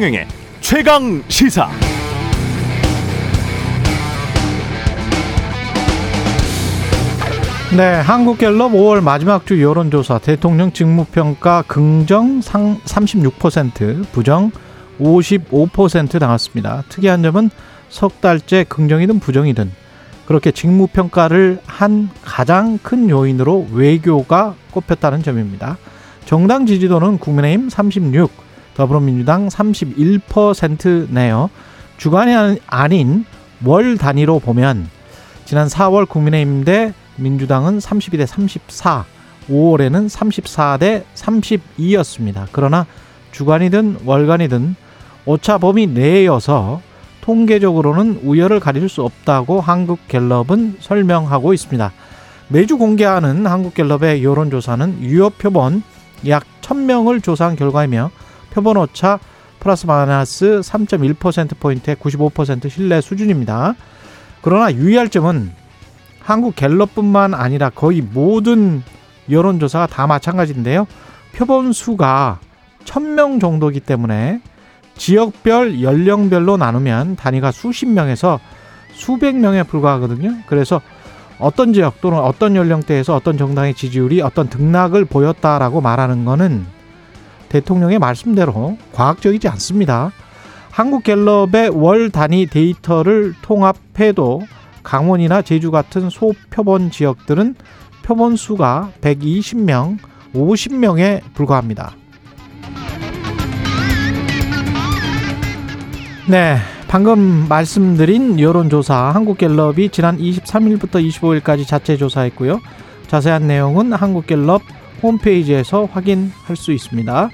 최경영의 최강 시사. 네, 한국갤럽 5월 마지막 주 여론조사 대통령 직무평가 긍정 상 36%, 부정 55% 나왔습니다. 특이한 점은 석 달째 긍정이든 부정이든 그렇게 직무평가를 한 가장 큰 요인으로 외교가 꼽혔다는 점입니다. 정당 지지도는 국민의힘 36, 더불어민주당 31%네요. 주간이 아닌 월 단위로 보면 지난 4월 국민의힘 대 민주당은 32대 34, 5월에는 34대 32였습니다. 그러나 주간이든 월간이든 오차 범위 내여서 통계적으로는 우열을 가릴 수 없다고 한국갤럽은 설명하고 있습니다. 매주 공개하는 한국갤럽의 여론조사는 유효 표본 약 1000명을 조사한 결과이며 표본 오차 플러스 마이너스 3.1%포인트의 95% 신뢰 수준입니다. 그러나 유의할 점은 한국 갤럽뿐만 아니라 거의 모든 여론조사가 다 마찬가지인데요. 표본 수가 1000명 정도이기 때문에 지역별 연령별로 나누면 단위가 수십 명에서 수백 명에 불과하거든요. 그래서 어떤 지역 또는 어떤 연령대에서 어떤 정당의 지지율이 어떤 등락을 보였다라고 말하는 것은 대통령의 말씀대로 과학적이지 않습니다. 한국갤럽의 월 단위 데이터를 통합해도 강원이나 제주 같은 소표본 지역들은 표본 수가 120명, 50명에 불과합니다. 네, 방금 말씀드린 여론조사 한국갤럽이 지난 23일부터 25일까지 자체 조사했고요. 자세한 내용은 한국갤럽 홈페이지에서 확인할 수 있습니다.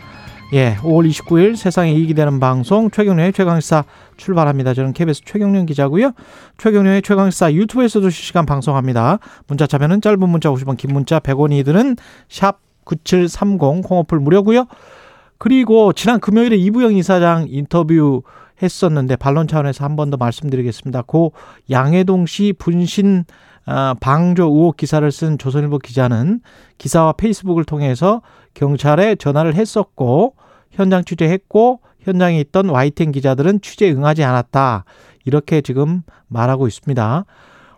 예, 5월 29일 세상에 이익이 되는 방송 최경련의 최강시사 출발합니다. 저는 KBS 최경련 기자고요. 최경련의 최강시사 유튜브에서도 실시간 방송합니다. 문자 참여는 짧은 문자 50원, 긴 문자 100원이 드는 샵 9730 콩어플 무료고요. 그리고 지난 금요일에 이부영 이사장 인터뷰 했었는데 반론 차원에서 한 번 더 말씀드리겠습니다. 고 양해동 씨 분신 아, 방조 의혹 기사를 쓴 조선일보 기자는 기사와 페이스북을 통해서 경찰에 전화를 했었고 현장 취재했고 현장에 있던 YTN 기자들은 취재 응하지 않았다. 이렇게 지금 말하고 있습니다.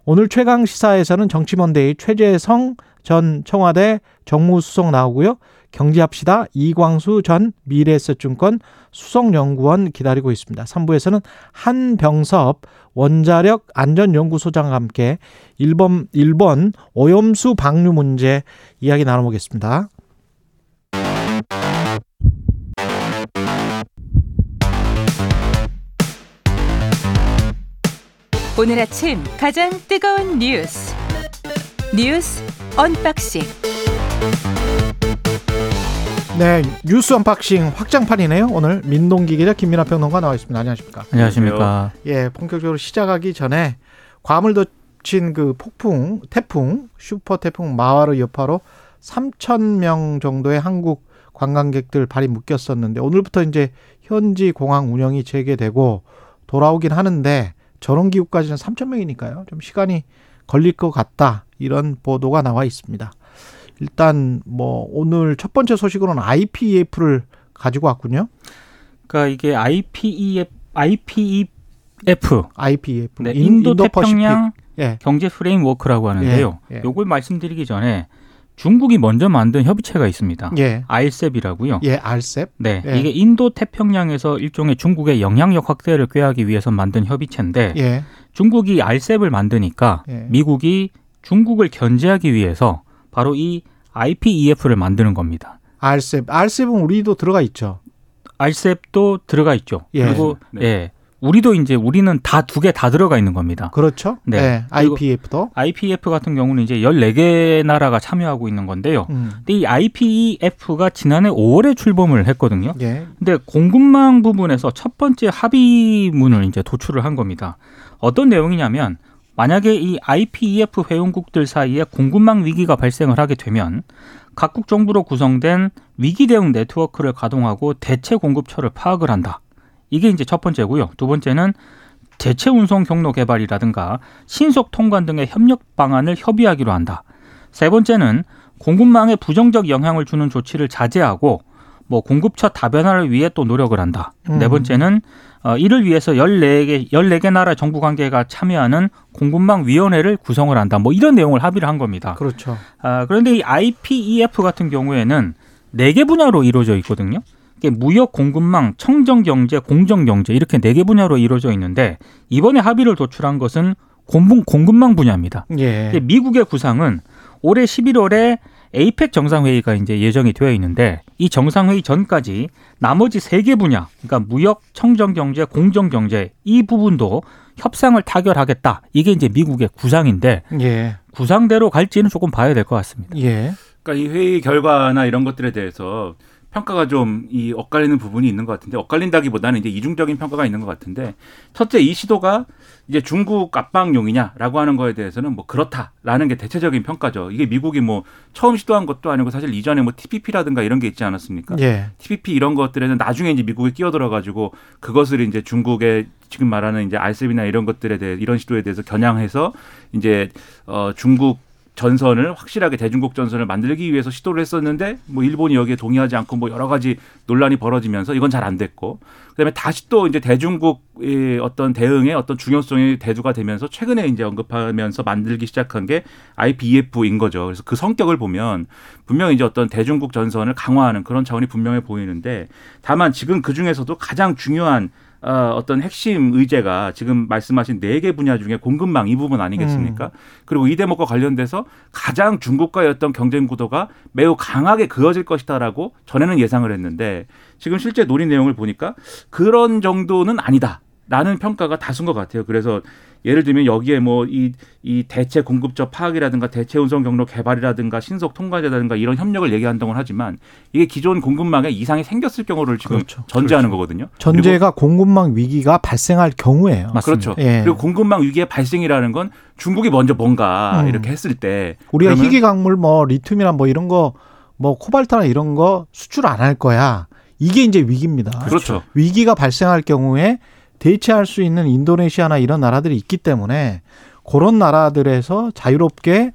오늘 최강 시사에서는 정치먼데이 최재성 전 청와대 정무수석 나오고요. 경제합시다 이광수 전 미래에셋증권 수석연구원 기다리고 있습니다. 3부에서는 한병섭 원자력 안전연구소장과 함께 일본 일본 오염수 방류 문제 이야기 나눠보겠습니다. 오늘 아침 가장 뜨거운 뉴스 뉴스 언박싱 네, 뉴스 unboxing 확장판이네요. 오늘 민동기 기자 김민아 평론가 나와 있습니다. 안녕하십니까? 안녕하십니까? 예, 본격적으로 시작하기 전에 괌을 덮친 그 폭풍, 태풍, 슈퍼 태풍 마와르 여파로 3천 명 정도의 한국 관광객들 발이 묶였었는데 오늘부터 이제 현지 공항 운영이 재개되고 돌아오긴 하는데 저런 기후까지는 3천 명이니까요. 좀 시간이 걸릴 것 같다. 이런 보도가 나와 있습니다. 일단 뭐 오늘 첫 번째 소식으로는 IPEF를 가지고 왔군요. 그러니까 이게 IPEF IPEF IPEF 네, 인도 태평양 예. 경제 프레임워크라고 하는데요. 예, 예. 요걸 말씀드리기 전에 중국이 먼저 만든 협의체가 있습니다. 예. RCEP이라고요. 예, RCEP. 네, 예. 이게 인도 태평양에서 일종의 중국의 영향력 확대를 꾀하기 위해서 만든 협의체인데 예. 중국이 RCEP을 만드니까 예. 미국이 중국을 견제하기 위해서 바로 이 IPEF를 만드는 겁니다. RCEP. RCEP은 우리도 들어가 있죠. RCEP도 들어가 있죠. 예. 그리고 네. 예. 우리도 이제 우리는 다 두 개 다 들어가 있는 겁니다. 그렇죠. 네. 네. IPF도. IPF 같은 경우는 이제 14개 나라가 참여하고 있는 건데요. 음. 근데 이 IPEF가 지난해 5월에 출범을 했거든요. 예. 근데 공급망 부분에서 첫 번째 합의문을 이제 도출을 한 겁니다. 어떤 내용이냐면 만약에 이 IPEF 회원국들 사이에 공급망 위기가 발생을 하게 되면 각국 정부로 구성된 위기 대응 네트워크를 가동하고 대체 공급처를 파악을 한다. 이게 이제 첫 번째고요. 두 번째는 대체 운송 경로 개발이라든가 신속 통관 등의 협력 방안을 협의하기로 한다. 세 번째는 공급망에 부정적 영향을 주는 조치를 자제하고 뭐 공급처 다변화를 위해 또 노력을 한다. 네 음. 네 번째는 어, 이를 위해서 14개, 14개 나라 정부 관계가 참여하는 공급망 위원회를 구성을 한다. 뭐 이런 내용을 합의를 한 겁니다. 그렇죠. 아, 그런데 이 IPEF 같은 경우에는 4개 분야로 이루어져 있거든요. 무역 공급망, 청정 경제, 공정 경제 이렇게 네 개 분야로 이루어져 있는데 이번에 합의를 도출한 것은 공급, 공급망 분야입니다. 예. 미국의 구상은 올해 11월에 에이펙 정상회의가 이제 예정이 되어 있는데 이 정상회의 전까지 나머지 세 개 분야, 그러니까 무역, 청정 경제, 공정 경제 이 부분도 협상을 타결하겠다. 이게 이제 미국의 구상인데 예. 구상대로 갈지는 조금 봐야 될 것 같습니다. 예. 그러니까 이 회의 결과나 이런 것들에 대해서 평가가 좀 이 엇갈리는 부분이 있는 것 같은데 엇갈린다기보다는 이제 이중적인 평가가 있는 것 같은데 첫째 이 시도가 이제 중국 압박용이냐라고 하는 거에 대해서는 뭐 그렇다라는 게 대체적인 평가죠. 이게 미국이 뭐 처음 시도한 것도 아니고 사실 이전에 뭐 TPP라든가 이런 게 있지 않았습니까? 예. TPP 이런 것들에는 나중에 이제 미국이 끼어들어 가지고 그것을 이제 중국의 지금 말하는 이제 알셉이나 이런 것들에 대해 이런 시도에 대해서 겨냥해서 이제 어 중국 전선을 확실하게 대중국 전선을 만들기 위해서 시도를 했었는데 뭐 일본이 여기에 동의하지 않고 뭐 여러 가지 논란이 벌어지면서 이건 잘 안 됐고 그다음에 다시 또 이제 대중국의 어떤 대응의 어떤 중요성이 대두가 되면서 최근에 이제 언급하면서 만들기 시작한 게 IPEF인 거죠. 그래서 그 성격을 보면 분명히 이제 어떤 대중국 전선을 강화하는 그런 차원이 분명해 보이는데 다만 지금 그 중에서도 가장 중요한 어, 어떤 핵심 의제가 지금 말씀하신 네 개 분야 중에 공급망 이 부분 아니겠습니까? 음. 그리고 이 대목과 관련돼서 가장 중국과의 어떤 경쟁 구도가 매우 강하게 그어질 것이다라고 전에는 예상을 했는데 지금 실제 논의 내용을 보니까 그런 정도는 아니다. 라는 평가가 다수인 것 같아요. 그래서 예를 들면 여기에 뭐 이 이 대체 공급처 파악이라든가 대체 운송 경로 개발이라든가 신속 통과제라든가 이런 협력을 얘기한다고 하지만 이게 기존 공급망에 이상이 생겼을 경우를 지금 그렇죠. 전제하는 그렇죠. 거거든요. 전제가 공급망 위기가 발생할 경우에요. 맞습니다. 그렇죠. 예. 그리고 공급망 위기의 발생이라는 건 중국이 먼저 뭔가 음. 이렇게 했을 때 우리가 희귀 광물 뭐 리튬이나 뭐 이런 거 뭐 코발트나 이런 거 수출 안 할 거야. 이게 이제 위기입니다. 그렇죠. 위기가 발생할 경우에 대체할 수 있는 인도네시아나 이런 나라들이 있기 때문에 그런 나라들에서 자유롭게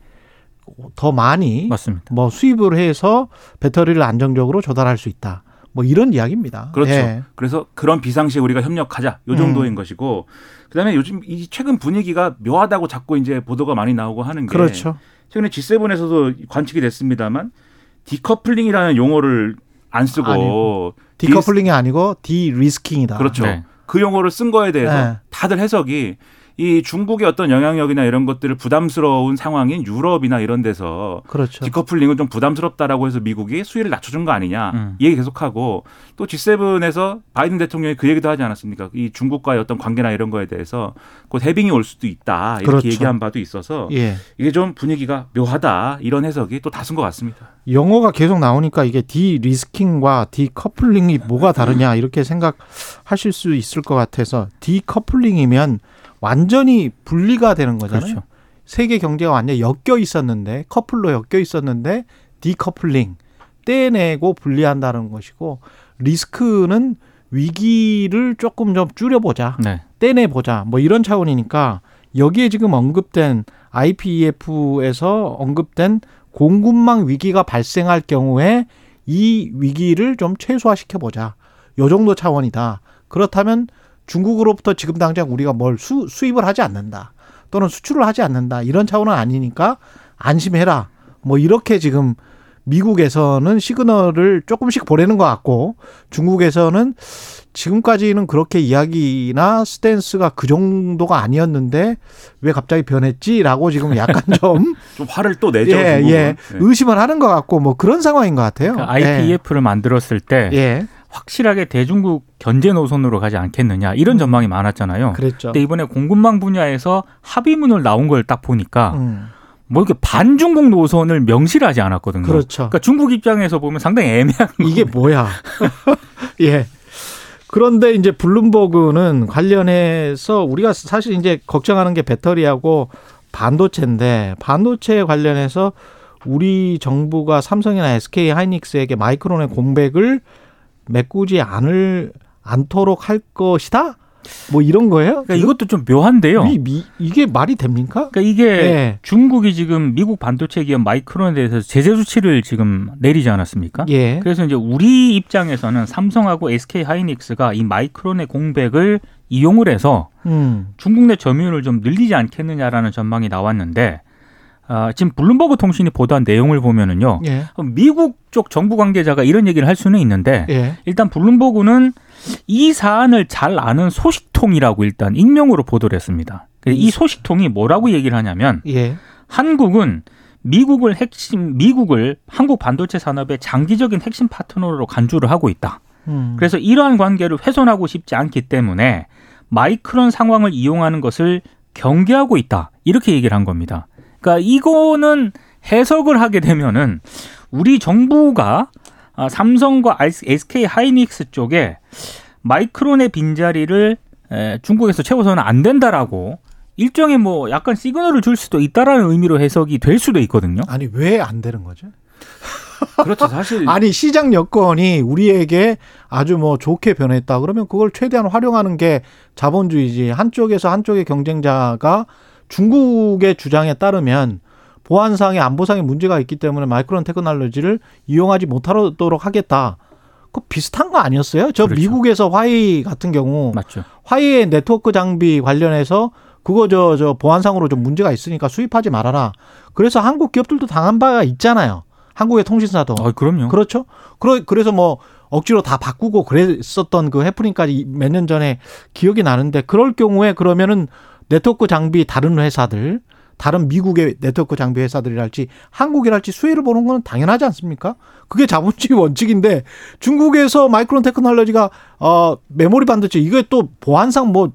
더 많이 맞습니다. 뭐 수입을 해서 배터리를 안정적으로 조달할 수 있다. 뭐 이런 이야기입니다. 그렇죠. 예. 그래서 그런 비상시에 우리가 협력하자. 요 정도인 음. 것이고 그다음에 요즘 이 최근 분위기가 묘하다고 자꾸 이제 보도가 많이 나오고 하는 게 그렇죠. 최근에 G7에서도 관측이 됐습니다만 디커플링이라는 용어를 안 쓰고 아니고. 디커플링이 아니고 디리스킹이다. 그렇죠. 네. 그 용어를 쓴 거에 대해서 네. 다들 해석이 이 중국의 어떤 영향력이나 이런 것들을 부담스러운 상황인 유럽이나 이런 데서 그렇죠. 디커플링은 좀 부담스럽다라고 해서 미국이 수위를 낮춰준 거 아니냐 음. 이 얘기 계속하고 또 G7에서 바이든 대통령이 그 얘기도 하지 않았습니까? 이 중국과의 어떤 관계나 이런 거에 대해서 곧 해빙이 올 수도 있다 이렇게 그렇죠. 얘기한 바도 있어서 예. 이게 좀 분위기가 묘하다 이런 해석이 또 다수인 것 같습니다. 용어가 계속 나오니까 이게 de-risking과 decoupling이 뭐가 다르냐 이렇게 생각하실 수 있을 것 같아서 decoupling이면 완전히 분리가 되는 거잖아요. 그렇죠. 세계 경제가 완전히 엮여 있었는데 커플로 엮여 있었는데 디커플링 떼내고 분리한다는 것이고 리스크는 위기를 조금 좀 줄여보자, 네. 떼내보자, 뭐 이런 차원이니까 여기에 지금 언급된 IPEF에서 언급된 공급망 위기가 발생할 경우에 이 위기를 좀 최소화시켜 보자. 요 정도 차원이다. 그렇다면 중국으로부터 지금 당장 우리가 뭘 수, 수입을 하지 않는다. 또는 수출을 하지 않는다. 이런 차원은 아니니까 안심해라. 뭐 이렇게 지금 미국에서는 시그널을 조금씩 보내는 것 같고 중국에서는 지금까지는 그렇게 이야기나 스탠스가 그 정도가 아니었는데 왜 갑자기 변했지라고 지금 약간 좀, 좀 화를 또 내죠. 예, 예. 네. 의심을 하는 것 같고 뭐 그런 상황인 것 같아요. 그러니까 IPF를 예. 만들었을 때 예. 확실하게 대중국 견제 노선으로 가지 않겠느냐 이런 음. 전망이 많았잖아요. 그랬죠. 근데 이번에 공급망 분야에서 합의문을 나온 걸 딱 보니까 음. 뭐 이렇게 반중국 노선을 명시하지 않았거든요. 그렇죠. 그러니까 중국 입장에서 보면 상당히 애매한 이게 뭐야? 예. 그런데 이제 블룸버그는 관련해서 우리가 사실 이제 걱정하는 게 배터리하고 반도체인데 반도체 관련해서 우리 정부가 삼성이나 SK 하이닉스에게 마이크론의 공백을 메꾸지 않을 않도록 할 것이다. 뭐 이런 거예요? 그러니까 이것도 좀 묘한데요. 미, 미, 이게 말이 됩니까? 그러니까 이게 예. 중국이 지금 미국 반도체 기업 마이크론에 대해서 제재 조치를 지금 내리지 않았습니까? 예. 그래서 이제 우리 입장에서는 삼성하고 SK 하이닉스가 이 마이크론의 공백을 이용을 해서 음. 중국 내 점유율을 좀 늘리지 않겠느냐라는 전망이 나왔는데 아, 지금 블룸버그 통신이 보도한 내용을 보면은요. 예. 미국 쪽 정부 관계자가 이런 얘기를 할 수는 있는데 예. 일단 블룸버그는 이 사안을 잘 아는 소식통이라고 일단 익명으로 보도를 했습니다. 이 소식통이 뭐라고 얘기를 하냐면 예. 한국은 미국을 핵심 미국을 한국 반도체 산업의 장기적인 핵심 파트너로 간주를 하고 있다. 음. 그래서 이러한 관계를 훼손하고 싶지 않기 때문에 마이크론 상황을 이용하는 것을 경계하고 있다. 이렇게 얘기를 한 겁니다. 그러니까 이거는 해석을 하게 되면은 우리 정부가 아, 삼성과 SK 하이닉스 쪽에 마이크론의 빈자리를 중국에서 채워서는 안 된다라고 일종의 뭐 약간 시그널을 줄 수도 있다라는 의미로 해석이 될 수도 있거든요. 아니 왜 안 되는 거죠? 그렇죠. 사실 아니 시장 여건이 우리에게 아주 뭐 좋게 변했다. 그러면 그걸 최대한 활용하는 게 자본주의지. 한쪽에서 한쪽의 경쟁자가 중국의 주장에 따르면 보안상의 안보상의 문제가 있기 때문에 마이크론 테크놀로지를 이용하지 못하도록 하겠다. 그 비슷한 거 아니었어요? 저 그렇죠. 미국에서 화웨이 같은 경우 맞죠. 화웨이의 네트워크 장비 관련해서 그거 저 저 보안상으로 좀 문제가 있으니까 수입하지 말아라. 그래서 한국 기업들도 당한 바가 있잖아요. 한국의 통신사도. 아, 그럼요. 그렇죠. 그러, 그래서 뭐 억지로 다 바꾸고 그랬었던 그 해프닝까지 몇 년 전에 기억이 나는데 그럴 경우에 그러면은 네트워크 장비 다른 회사들 다른 미국의 네트워크 장비 회사들이랄지 한국이랄지 수혜를 보는 건 당연하지 않습니까? 그게 자본주의 원칙인데 중국에서 마이크론 테크놀로지가 어 메모리 반도체 이게 또 보안상 뭐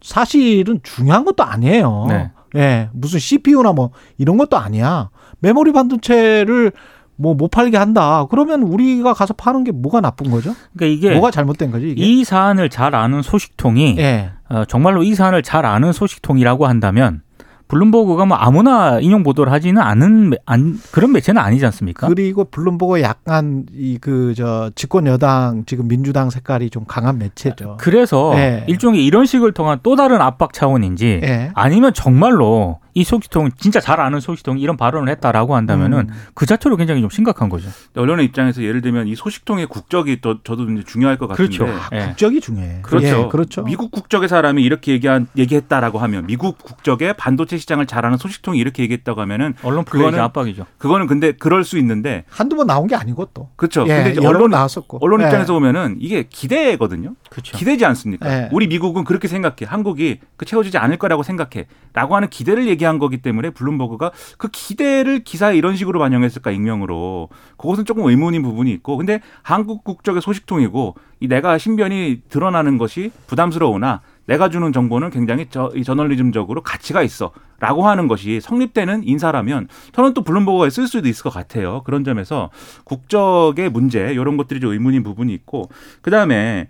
사실은 중요한 것도 아니에요. 네. 예. 무슨 CPU나 뭐 이런 것도 아니야. 메모리 반도체를 뭐 못 팔게 한다. 그러면 우리가 가서 파는 게 뭐가 나쁜 거죠? 그러니까 이게 뭐가 잘못된 거지? 이게? 이 사안을 잘 아는 소식통이 예. 어, 정말로 이 사안을 잘 아는 소식통이라고 한다면 블룸버그가 뭐 아무나 인용 보도를 하지는 않은 안, 그런 매체는 아니지 않습니까? 그리고 블룸버그 약간 이 그 저 집권 여당 지금 민주당 색깔이 좀 강한 매체죠. 그래서 네. 일종의 이런 식을 통한 또 다른 압박 차원인지 네. 아니면 정말로 이 소식통 진짜 잘 아는 소식통이 이런 발언을 했다라고 한다면은 음. 그 자체로 굉장히 좀 심각한 거죠. 언론의 입장에서 예를 들면 이 소식통의 국적이 또 저도 이제 중요할 것 같은데. 그렇죠. 아, 예. 국적이 중요해. 그렇죠. 예, 그렇죠. 미국 국적의 사람이 이렇게 얘기한 얘기했다라고 하면 미국 국적의 반도체 시장을 잘 아는 소식통이 이렇게 얘기했다고 하면은 언론 플레이 압박이죠. 그거는 근데 그럴 수 있는데 한두 번 나온 게 아니고 또. 그렇죠. 예, 근데 언론 나왔었고. 언론 예. 입장에서 보면은 이게 기대거든요. 그렇죠. 기대지 않습니까? 예. 우리 미국은 그렇게 생각해. 한국이 그 채워지지 않을 거라고 생각해.라고 하는 기대를 얘기 한 거기 때문에 블룸버그가 그 기대를 기사에 이런 식으로 반영했을까 익명으로 그것은 조금 의문인 부분이 있고 근데 한국 국적의 소식통이고 이 내가 신변이 드러나는 것이 부담스러우나 내가 주는 정보는 굉장히 저, 이 저널리즘적으로 가치가 있어 라고 하는 것이 성립되는 인사라면 저는 또 블룸버그에 쓸 수도 있을 것 같아요. 그런 점에서 국적의 문제 이런 것들이 좀 의문인 부분이 있고 그 다음에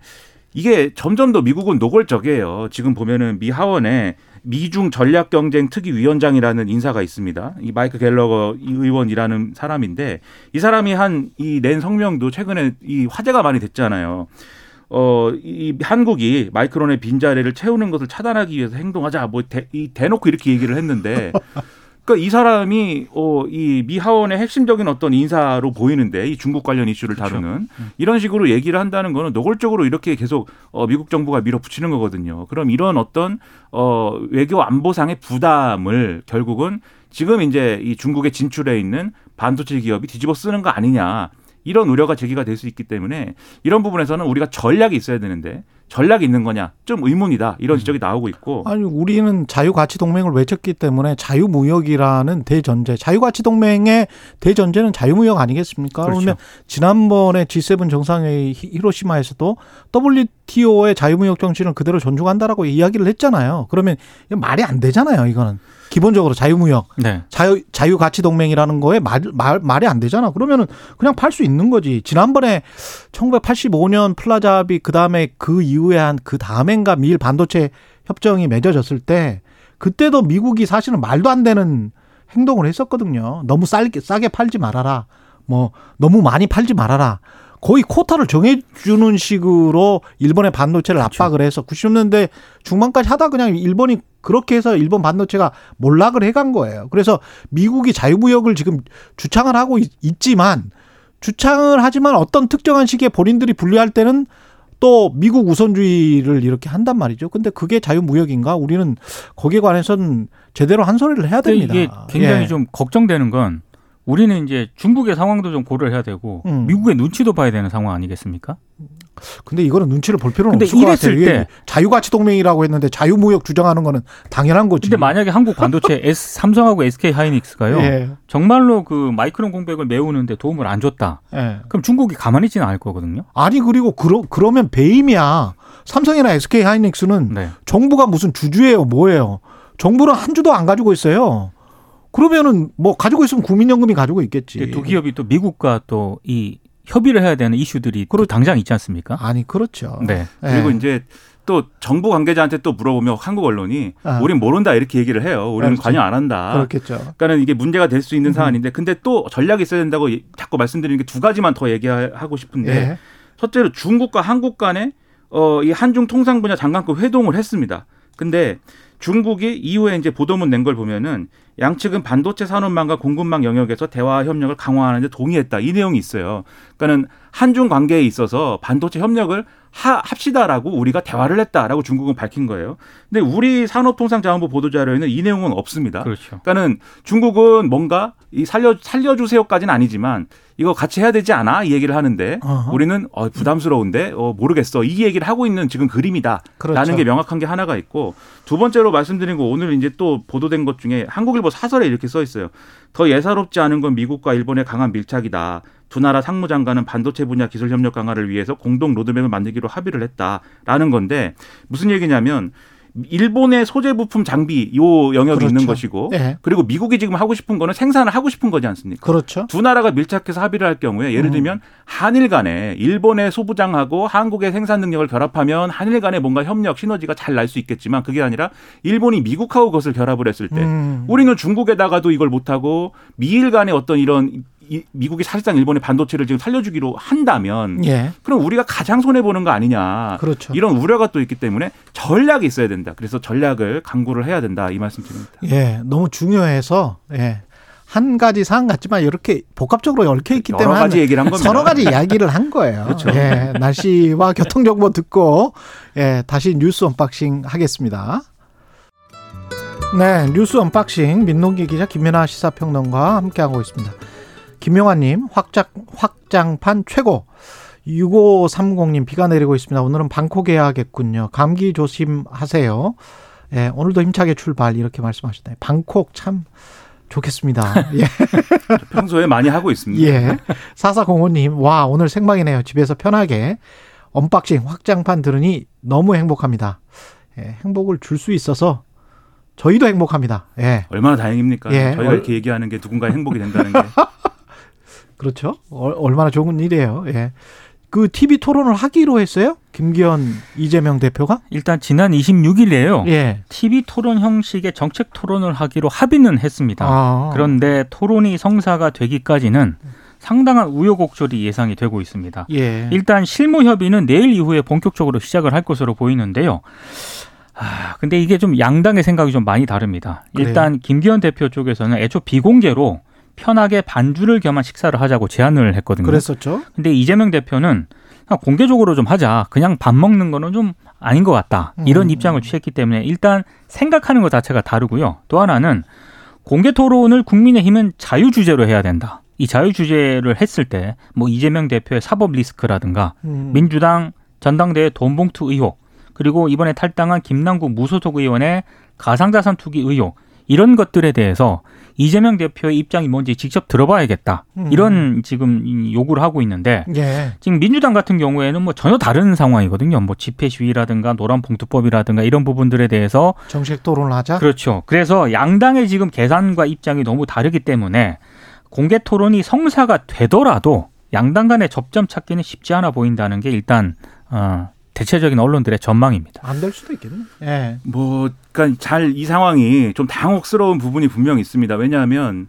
이게 점점 더 미국은 노골적이에요. 지금 보면은 미 하원에 미중 전략 경쟁 특위 위원장이라는 인사가 있습니다. 이 마이크 갤러거 의원이라는 사람인데 이 사람이 한 이 낸 성명도 최근에 이 화제가 많이 됐잖아요. 어, 이 한국이 마이크론의 빈자리를 채우는 것을 차단하기 위해서 행동하자 뭐 대, 이 대놓고 이렇게 얘기를 했는데 그러니까 이 사람이 어, 이 미 하원의 핵심적인 어떤 인사로 보이는데 이 중국 관련 이슈를 그렇죠. 다루는 그렇죠. 이런 식으로 얘기를 한다는 거는 노골적으로 이렇게 계속 어, 미국 정부가 밀어붙이는 거거든요. 그럼 이런 어떤 어, 외교 안보상의 부담을 결국은 지금 이제 이 중국에 진출해 있는 반도체 기업이 뒤집어 쓰는 거 아니냐. 이런 우려가 제기가 될 수 있기 때문에 이런 부분에서는 우리가 전략이 있어야 되는데 전략이 있는 거냐 좀 의문이다 이런 음. 지적이 나오고 있고 아니 우리는 자유가치 동맹을 외쳤기 때문에 자유무역이라는 대전제 자유가치 동맹의 대전제는 자유무역 아니겠습니까? 그렇죠. 그러면 지난번에 G7 정상회의 히로시마에서도 WTO 의 자유무역 정신을 그대로 존중한다라고 이야기를 했잖아요. 그러면 말이 안 되잖아요. 이거는 기본적으로 자유무역, 네. 자유 자유 가치 동맹이라는 거에 말, 말 말이 안 되잖아. 그러면은 그냥 팔 수 있는 거지. 지난번에 1985년 플라자 합의 그 다음에 그 이후에 한 그 다음엔가 미일 반도체 협정이 맺어졌을 때 그때도 미국이 사실은 말도 안 되는 행동을 했었거든요. 너무 싸게 싸게 팔지 말아라. 뭐 너무 많이 팔지 말아라. 거의 코타를 정해주는 식으로 일본의 반도체를 그렇죠. 압박을 해서 90년대 중반까지 하다 그냥 일본이 그렇게 해서 일본 반도체가 몰락을 해간 거예요. 그래서 미국이 자유무역을 지금 주창을 하고 있지만 주창을 하지만 어떤 특정한 시기에 본인들이 분리할 때는 또 미국 우선주의를 이렇게 한단 말이죠. 근데 그게 자유무역인가? 우리는 거기에 관해서는 제대로 한 소리를 해야 됩니다. 이게 굉장히 예. 좀 걱정되는 건 우리는 이제 중국의 상황도 좀 고려를 해야 되고 음. 미국의 눈치도 봐야 되는 상황 아니겠습니까? 근데 이거는 눈치를 볼 필요는 없을 것 같아요. 때 자유가치 동맹이라고 했는데 자유무역 주장하는 거는 당연한 거지. 근데 만약에 한국 반도체 S 삼성하고 SK 하이닉스가요. 예. 정말로 그 마이크론 공백을 메우는데 도움을 안 줬다. 예. 그럼 중국이 가만히 있지는 않을 거거든요. 아니 그리고 그러, 그러면 배임이야. 삼성이나 SK 하이닉스는 네. 정부가 무슨 주주예요, 뭐예요? 정부는 한 주도 안 가지고 있어요. 그러면은 뭐 가지고 있으면 국민연금이 가지고 있겠지. 두 기업이 또 미국과 또 이 협의를 해야 되는 이슈들이 그렇, 당장 있지 않습니까? 아니 그렇죠. 네. 네. 그리고 이제 또 정부 관계자한테 또 물어보면 한국 언론이 아. 우린 모른다 이렇게 얘기를 해요. 우리는 그렇지. 관여 안 한다. 그렇겠죠. 그러니까는 이게 문제가 될 수 있는 음. 사안인데 근데 또 전략이 있어야 된다고 자꾸 말씀드리는 게 두 가지만 더 얘기하고 싶은데 예. 첫째로 중국과 한국 간에 어, 이 한중 통상 분야 장관급 회동을 했습니다. 근데 중국이 이후에 이제 보도문 낸 걸 보면은 양측은 반도체 산업망과 공급망 영역에서 대화 협력을 강화하는 데 동의했다. 이 내용이 있어요. 그러니까는 한중 관계에 있어서 반도체 협력을 하, 합시다라고 우리가 대화를 했다라고 중국은 밝힌 거예요. 근데 우리 산업통상자원부 보도자료에는 이 내용은 없습니다. 그렇죠. 그러니까는 중국은 뭔가 이 살려 살려주세요까지는 아니지만 이거 같이 해야 되지 않아? 이 얘기를 하는데 어허. 우리는 어, 부담스러운데 어, 모르겠어. 이 얘기를 하고 있는 지금 그림이다라는 그렇죠. 게 명확한 게 하나가 있고 두 번째로 말씀드린 거 오늘 이제 또 보도된 것 중에 한국일보 사설에 이렇게 써 있어요. 더 예사롭지 않은 건 미국과 일본의 강한 밀착이다. 두 나라 상무장관은 반도체 분야 기술 협력 강화를 위해서 공동 로드맵을 만들기로 합의를 했다라는 건데 무슨 얘기냐면 일본의 소재 부품 장비 요 영역이 그렇죠. 있는 것이고 네. 그리고 미국이 지금 하고 싶은 거는 생산을 하고 싶은 거지 않습니까? 그렇죠. 두 나라가 밀착해서 합의를 할 경우에 예를 음. 들면 한일 간에 일본의 소부장하고 한국의 생산 능력을 결합하면 한일 간에 뭔가 협력 시너지가 잘 날 수 있겠지만 그게 아니라 일본이 미국하고 그것을 결합을 했을 때 음. 우리는 중국에다가도 이걸 못 하고 미일 간의 어떤 이런 이, 미국이 사실상 일본의 반도체를 지금 살려주기로 한다면 예. 그럼 우리가 가장 손해 보는 거 아니냐 그렇죠. 이런 우려가 또 있기 때문에 전략이 있어야 된다. 그래서 전략을 강구를 해야 된다 이 말씀드립니다. 예, 너무 중요해서 예. 한 가지 사안 같지만 이렇게 복합적으로 얽혀 있기 때문에 가지 얘기를 한 겁니다. 서너 가지 이야기를 한 거예요. 그렇죠. 예, 날씨와 교통 정보 듣고 예, 다시 뉴스 unboxing 하겠습니다. 네, 뉴스 unboxing 민동기 기자 김민아 시사평론가 함께하고 있습니다. 김명환님, 확장, 확장판 최고. 6530님, 비가 내리고 있습니다. 오늘은 방콕에 해야겠군요. 감기 조심하세요. 예, 오늘도 힘차게 출발. 이렇게 말씀하셨나요? 방콕 참 좋겠습니다. 예. 평소에 많이 하고 있습니다. 예. 4405님, 와, 오늘 생방이네요. 집에서 편하게 unboxing 확장판 들으니 너무 행복합니다. 예, 행복을 줄 수 있어서 저희도 행복합니다. 예. 얼마나 다행입니까? 예. 저희가 이렇게 얘기하는 게 누군가의 행복이 된다는 게. 그렇죠. 얼마나 좋은 일이에요. 예. 그 TV 토론을 하기로 했어요? 김기현 이재명 대표가? 일단 지난 26일에요. 예. TV 토론 형식의 정책 토론을 하기로 합의는 했습니다. 아. 그런데 토론이 성사가 되기까지는 상당한 우여곡절이 예상이 되고 있습니다. 예. 일단 실무 협의는 내일 이후에 본격적으로 시작을 할 것으로 보이는데요. 아, 근데 이게 좀 양당의 생각이 좀 많이 다릅니다. 일단 그래요? 김기현 대표 쪽에서는 애초 비공개로 편하게 반주를 겸한 식사를 하자고 제안을 했거든요. 그랬었죠. 근데 이재명 대표는 공개적으로 좀 하자. 그냥 밥 먹는 거는 좀 아닌 것 같다. 이런 음. 입장을 취했기 때문에 일단 생각하는 것 자체가 다르고요. 또 하나는 공개 토론을 국민의힘은 자유 주제로 해야 된다. 이 자유 주제를 했을 때 뭐 이재명 대표의 사법 리스크라든가 음. 민주당 전당대회 돈봉투 의혹 그리고 이번에 탈당한 김남국 무소속 의원의 가상자산 투기 의혹 이런 것들에 대해서 이재명 대표의 입장이 뭔지 직접 들어봐야겠다. 음. 이런 지금 요구를 하고 있는데 예. 지금 민주당 같은 경우에는 뭐 전혀 다른 상황이거든요. 뭐 집회 시위라든가 노란 봉투법이라든가 이런 부분들에 대해서 정책 토론을 하자. 그렇죠. 그래서 양당의 지금 계산과 입장이 너무 다르기 때문에 공개 토론이 성사가 되더라도 양당 간의 접점 찾기는 쉽지 않아 보인다는 게 일단 어, 대체적인 언론들의 전망입니다. 안 될 수도 있겠네. 예. 뭐, 그러니까 잘 이 상황이 좀 당혹스러운 부분이 분명 있습니다. 왜냐하면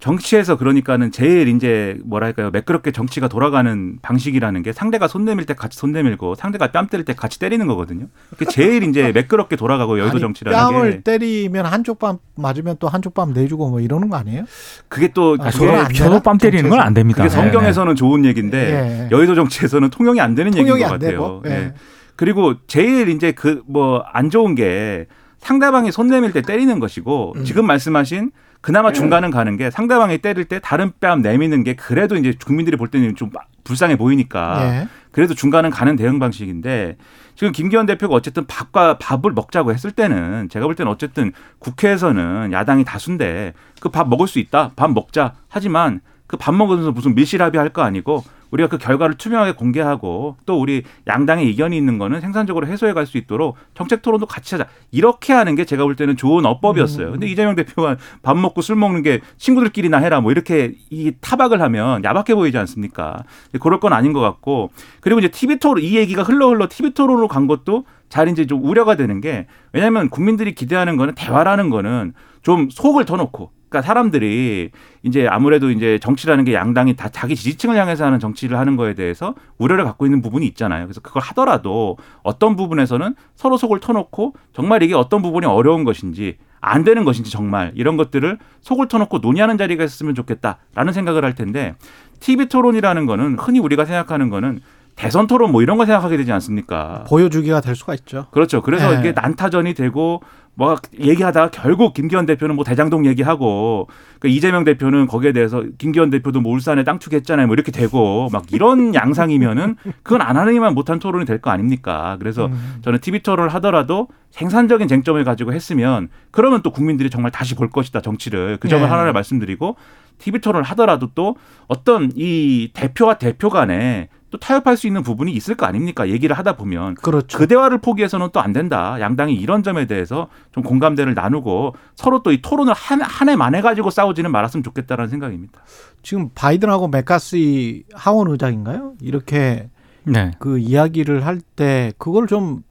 정치에서 그러니까는 제일 이제 뭐랄까요 매끄럽게 정치가 돌아가는 방식이라는 게 상대가 손 내밀 때 같이 손 내밀고 상대가 뺨 때릴 때 같이 때리는 거거든요. 그 제일 이제 매끄럽게 돌아가고 여의도 아니, 정치라는 뺨을 게 때리면 한쪽 뺨 맞으면 또 한쪽 뺨 내주고 뭐 이러는 거 아니에요? 그게 또 아, 서로 뺨 때리는 건 안 됩니다. 그게 성경에서는 네. 좋은 얘기인데 네. 여의도 정치에서는 통용이 안 되는 통용이 얘기인 것 같아요. 네. 네. 그리고 제일 이제 그 뭐 안 좋은 게 상대방이 손 내밀 때 때리는 것이고 음. 지금 말씀하신 그나마 네. 중간은 가는 게 상대방이 때릴 때 다른 뺨 내미는 게 그래도 이제 국민들이 볼 때는 좀 불쌍해 보이니까 네. 그래도 중간은 가는 대응 방식인데 지금 김기현 대표가 어쨌든 밥과 밥을 먹자고 했을 때는 제가 볼 때는 어쨌든 국회에서는 야당이 다수인데 그 밥 먹을 수 있다. 밥 먹자. 하지만 그 밥 먹으면서 무슨 밀실 합의 할 거 아니고 우리가 그 결과를 투명하게 공개하고 또 우리 양당의 이견이 있는 거는 생산적으로 해소해 갈 수 있도록 정책 토론도 같이 하자. 이렇게 하는 게 제가 볼 때는 좋은 어법이었어요. 음. 근데 이재명 대표가 밥 먹고 술 먹는 게 친구들끼리나 해라 뭐 이렇게 이 타박을 하면 야박해 보이지 않습니까? 그럴 건 아닌 것 같고 그리고 이제 TV 토론 이 얘기가 흘러 흘러 TV 토론으로 간 것도 잘 이제 좀 우려가 되는 게 왜냐하면 국민들이 기대하는 거는 대화라는 거는 좀 속을 터놓고 그러니까 사람들이 이제 아무래도 이제 정치라는 게 양당이 다 자기 지지층을 향해서 하는 정치를 하는 거에 대해서 우려를 갖고 있는 부분이 있잖아요. 그래서 그걸 하더라도 어떤 부분에서는 서로 속을 터놓고 정말 이게 어떤 부분이 어려운 것인지 안 되는 것인지 정말 이런 것들을 속을 터놓고 논의하는 자리가 있었으면 좋겠다라는 생각을 할 텐데 TV 토론이라는 거는 흔히 우리가 생각하는 거는 대선 토론 뭐 이런 거 생각하게 되지 않습니까? 보여주기가 될 수가 있죠. 그렇죠. 그래서 네. 이게 난타전이 되고 뭐 얘기하다가 결국 김기현 대표는 뭐 대장동 얘기하고 그 이재명 대표는 거기에 대해서 김기현 대표도 뭐 울산에 땅 투기했잖아요. 뭐 이렇게 되고 막 이런 양상이면은 그건 안 하느니만 못한 토론이 될 거 아닙니까? 그래서 음. 저는 TV 토론을 하더라도 생산적인 쟁점을 가지고 했으면 그러면 또 국민들이 정말 다시 볼 것이다 정치를 그 점을 네. 하나를 말씀드리고 TV 토론을 하더라도 또 어떤 이 대표와 대표 간에 또 타협할 수 있는 부분이 있을 거 아닙니까? 얘기를 하다 보면 그렇죠. 그 대화를 포기해서는 또 안 된다. 양당이 이런 점에 대해서 좀 공감대를 나누고 서로 또 이 토론을 한한해 만에 가지고 싸우지는 말았으면 좋겠다라는 생각입니다. 지금 바이든하고 맥카시 하원 의장인가요? 이렇게 네. 그 이야기를 할 때 그걸 좀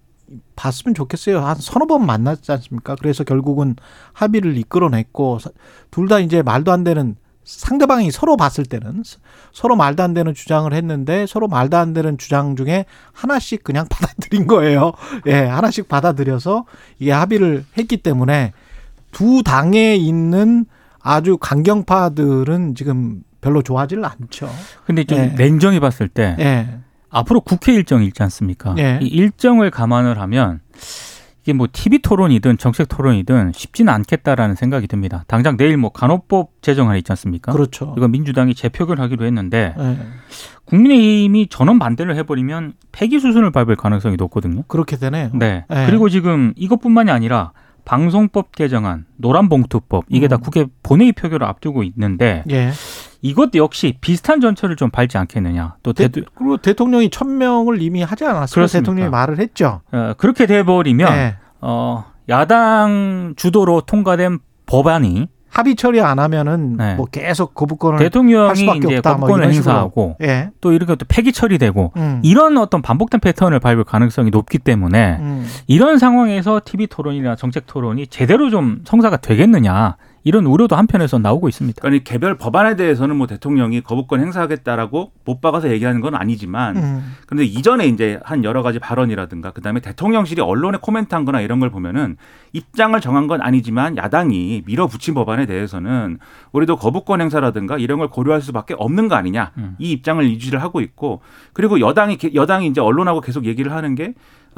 봤으면 좋겠어요. 한 서너 번 만났지 않습니까? 그래서 결국은 합의를 이끌어냈고 둘 다 이제 말도 안 되는 상대방이 서로 봤을 때는 서로 말도 안 되는 주장을 했는데 서로 말도 안 되는 주장 중에 하나씩 그냥 받아들인 거예요. 예, 하나씩 받아들여서 이게 합의를 했기 때문에 두 당에 있는 아주 강경파들은 지금 별로 좋아하지는 않죠. 근데 좀 예. 냉정히 봤을 때 예. 앞으로 국회 일정이 있지 않습니까? 예. 이 일정을 감안을 하면 이게 뭐 TV 토론이든 정책 토론이든 쉽지는 않겠다라는 생각이 듭니다. 당장 내일 뭐 간호법 제정안 있지 않습니까? 그렇죠. 이거 민주당이 재표결하기로 했는데 네. 국민의힘이 전원 반대를 해버리면 폐기 수순을 밟을 가능성이 높거든요. 그렇게 되네요. 네. 네. 그리고 지금 이것뿐만이 아니라 방송법 개정안, 노란봉투법 이게 음. 다 국회 본회의 표결을 앞두고 있는데 예. 이것 역시 비슷한 전철을 좀 밟지 않겠느냐. 또 대, 그리고 대통령이 천명을 이미 하지 않았어요. 대통령이 말을 했죠. 어, 그렇게 돼버리면 네. 어, 야당 주도로 통과된 법안이 합의 처리 안 하면은 네. 뭐 계속 거부권을 대통령이 이제 없다, 뭐 거부권을 뭐 행사하고 예. 또 이렇게 또 폐기 처리되고 음. 이런 어떤 반복된 패턴을 밟을 가능성이 높기 때문에 음. 이런 상황에서 TV 토론이나 정책 토론이 제대로 좀 성사가 되겠느냐 이런 우려도 한편에서 나오고 있습니다. 그러니까 개별 법안에 대해서는 뭐 대통령이 거부권 행사하겠다라고 못 박아서 얘기하는 건 아니지만 음. 그런데 이전에 이제 한 여러 가지 발언이라든가 그다음에 대통령실이 언론에 코멘트한 거나 이런 걸 보면은 입장을 정한 건 아니지만 야당이 밀어붙인 법안에 대해서는 우리도 거부권 행사라든가 이런 걸 고려할 수밖에 없는 거 아니냐. 음. 이 입장을 유지를 하고 있고 그리고 여당이 여당이 이제 언론하고 계속 얘기를 하는 게 어,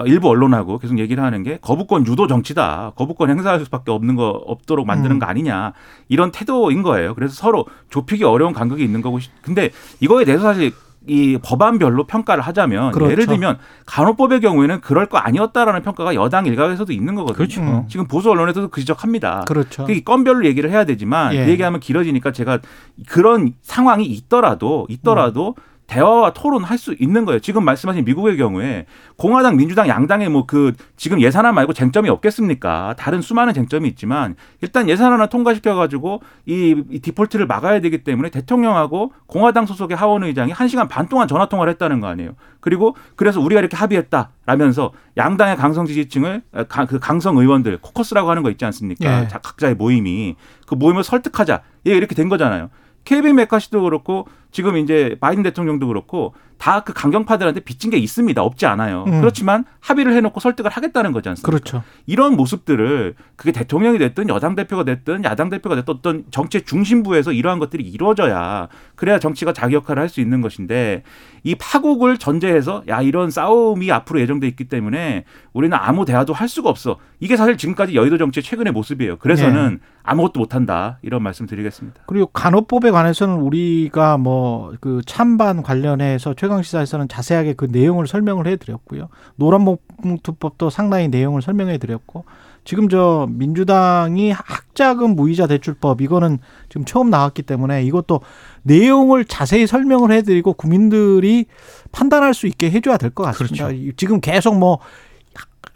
일부 언론하고 계속 얘기를 하는 게 거부권 유도 정치다. 거부권 행사할 수밖에 없는 거 없도록 만드는 음. 거 아니냐. 이런 태도인 거예요. 그래서 서로 좁히기 어려운 간격이 있는 거고. 근데 이거에 대해서 사실 이 법안별로 평가를 하자면 그렇죠. 예를 들면 간호법의 경우에는 그럴 거 아니었다라는 평가가 여당 일각에서도 있는 거거든요. 그렇죠. 음. 지금 보수 언론에서도 그 지적합니다. 그렇죠. 그 건별로 얘기를 해야 되지만 예. 그 얘기하면 길어지니까 제가 그런 상황이 있더라도 있더라도 음. 대화와 토론할 수 있는 거예요. 지금 말씀하신 미국의 경우에 공화당, 민주당 양당의 뭐 그 지금 예산안 말고 쟁점이 없겠습니까? 다른 수많은 쟁점이 있지만 일단 예산안을 통과시켜 가지고 이, 이 디폴트를 막아야 되기 때문에 대통령하고 공화당 소속의 하원 의장이 1시간 반 동안 전화 통화를 했다는 거 아니에요. 그리고 그래서 우리가 이렇게 합의했다 라면서 양당의 강성 지지층을 그 강성 의원들 코커스라고 하는 거 있지 않습니까? 네. 각자의 모임이 그 모임을 설득하자. 예, 이렇게 된 거잖아요. 케빈 메카시도 그렇고 지금 이제 바이든 대통령도 그렇고 다 그 강경파들한테 빚진 게 있습니다. 없지 않아요. 음. 그렇지만 합의를 해놓고 설득을 하겠다는 거지 않습니까? 그렇죠. 이런 모습들을 그게 대통령이 됐든 여당 대표가 됐든 야당 대표가 됐든 어떤 정치의 중심부에서 이러한 것들이 이루어져야 그래야 정치가 자기 역할을 할 수 있는 것인데 이 파국을 전제해서 야 이런 싸움이 앞으로 예정돼 있기 때문에 우리는 아무 대화도 할 수가 없어. 이게 사실 지금까지 여의도 정치의 최근의 모습이에요. 그래서는 네. 아무것도 못한다 이런 말씀 드리겠습니다. 그리고 간호법에 관해서는 우리가 뭐그 찬반 관련해서 최강 시사에서는 자세하게 그 내용을 설명을 해드렸고요. 노란봉투법도 상당히 내용을 설명해 드렸고 지금 저 민주당이 학자금 무이자 대출법 이거는 지금 처음 나왔기 때문에 이것도 내용을 자세히 설명을 해드리고 국민들이 판단할 수 있게 해줘야 될 것 같습니다. 그렇죠. 지금 계속 뭐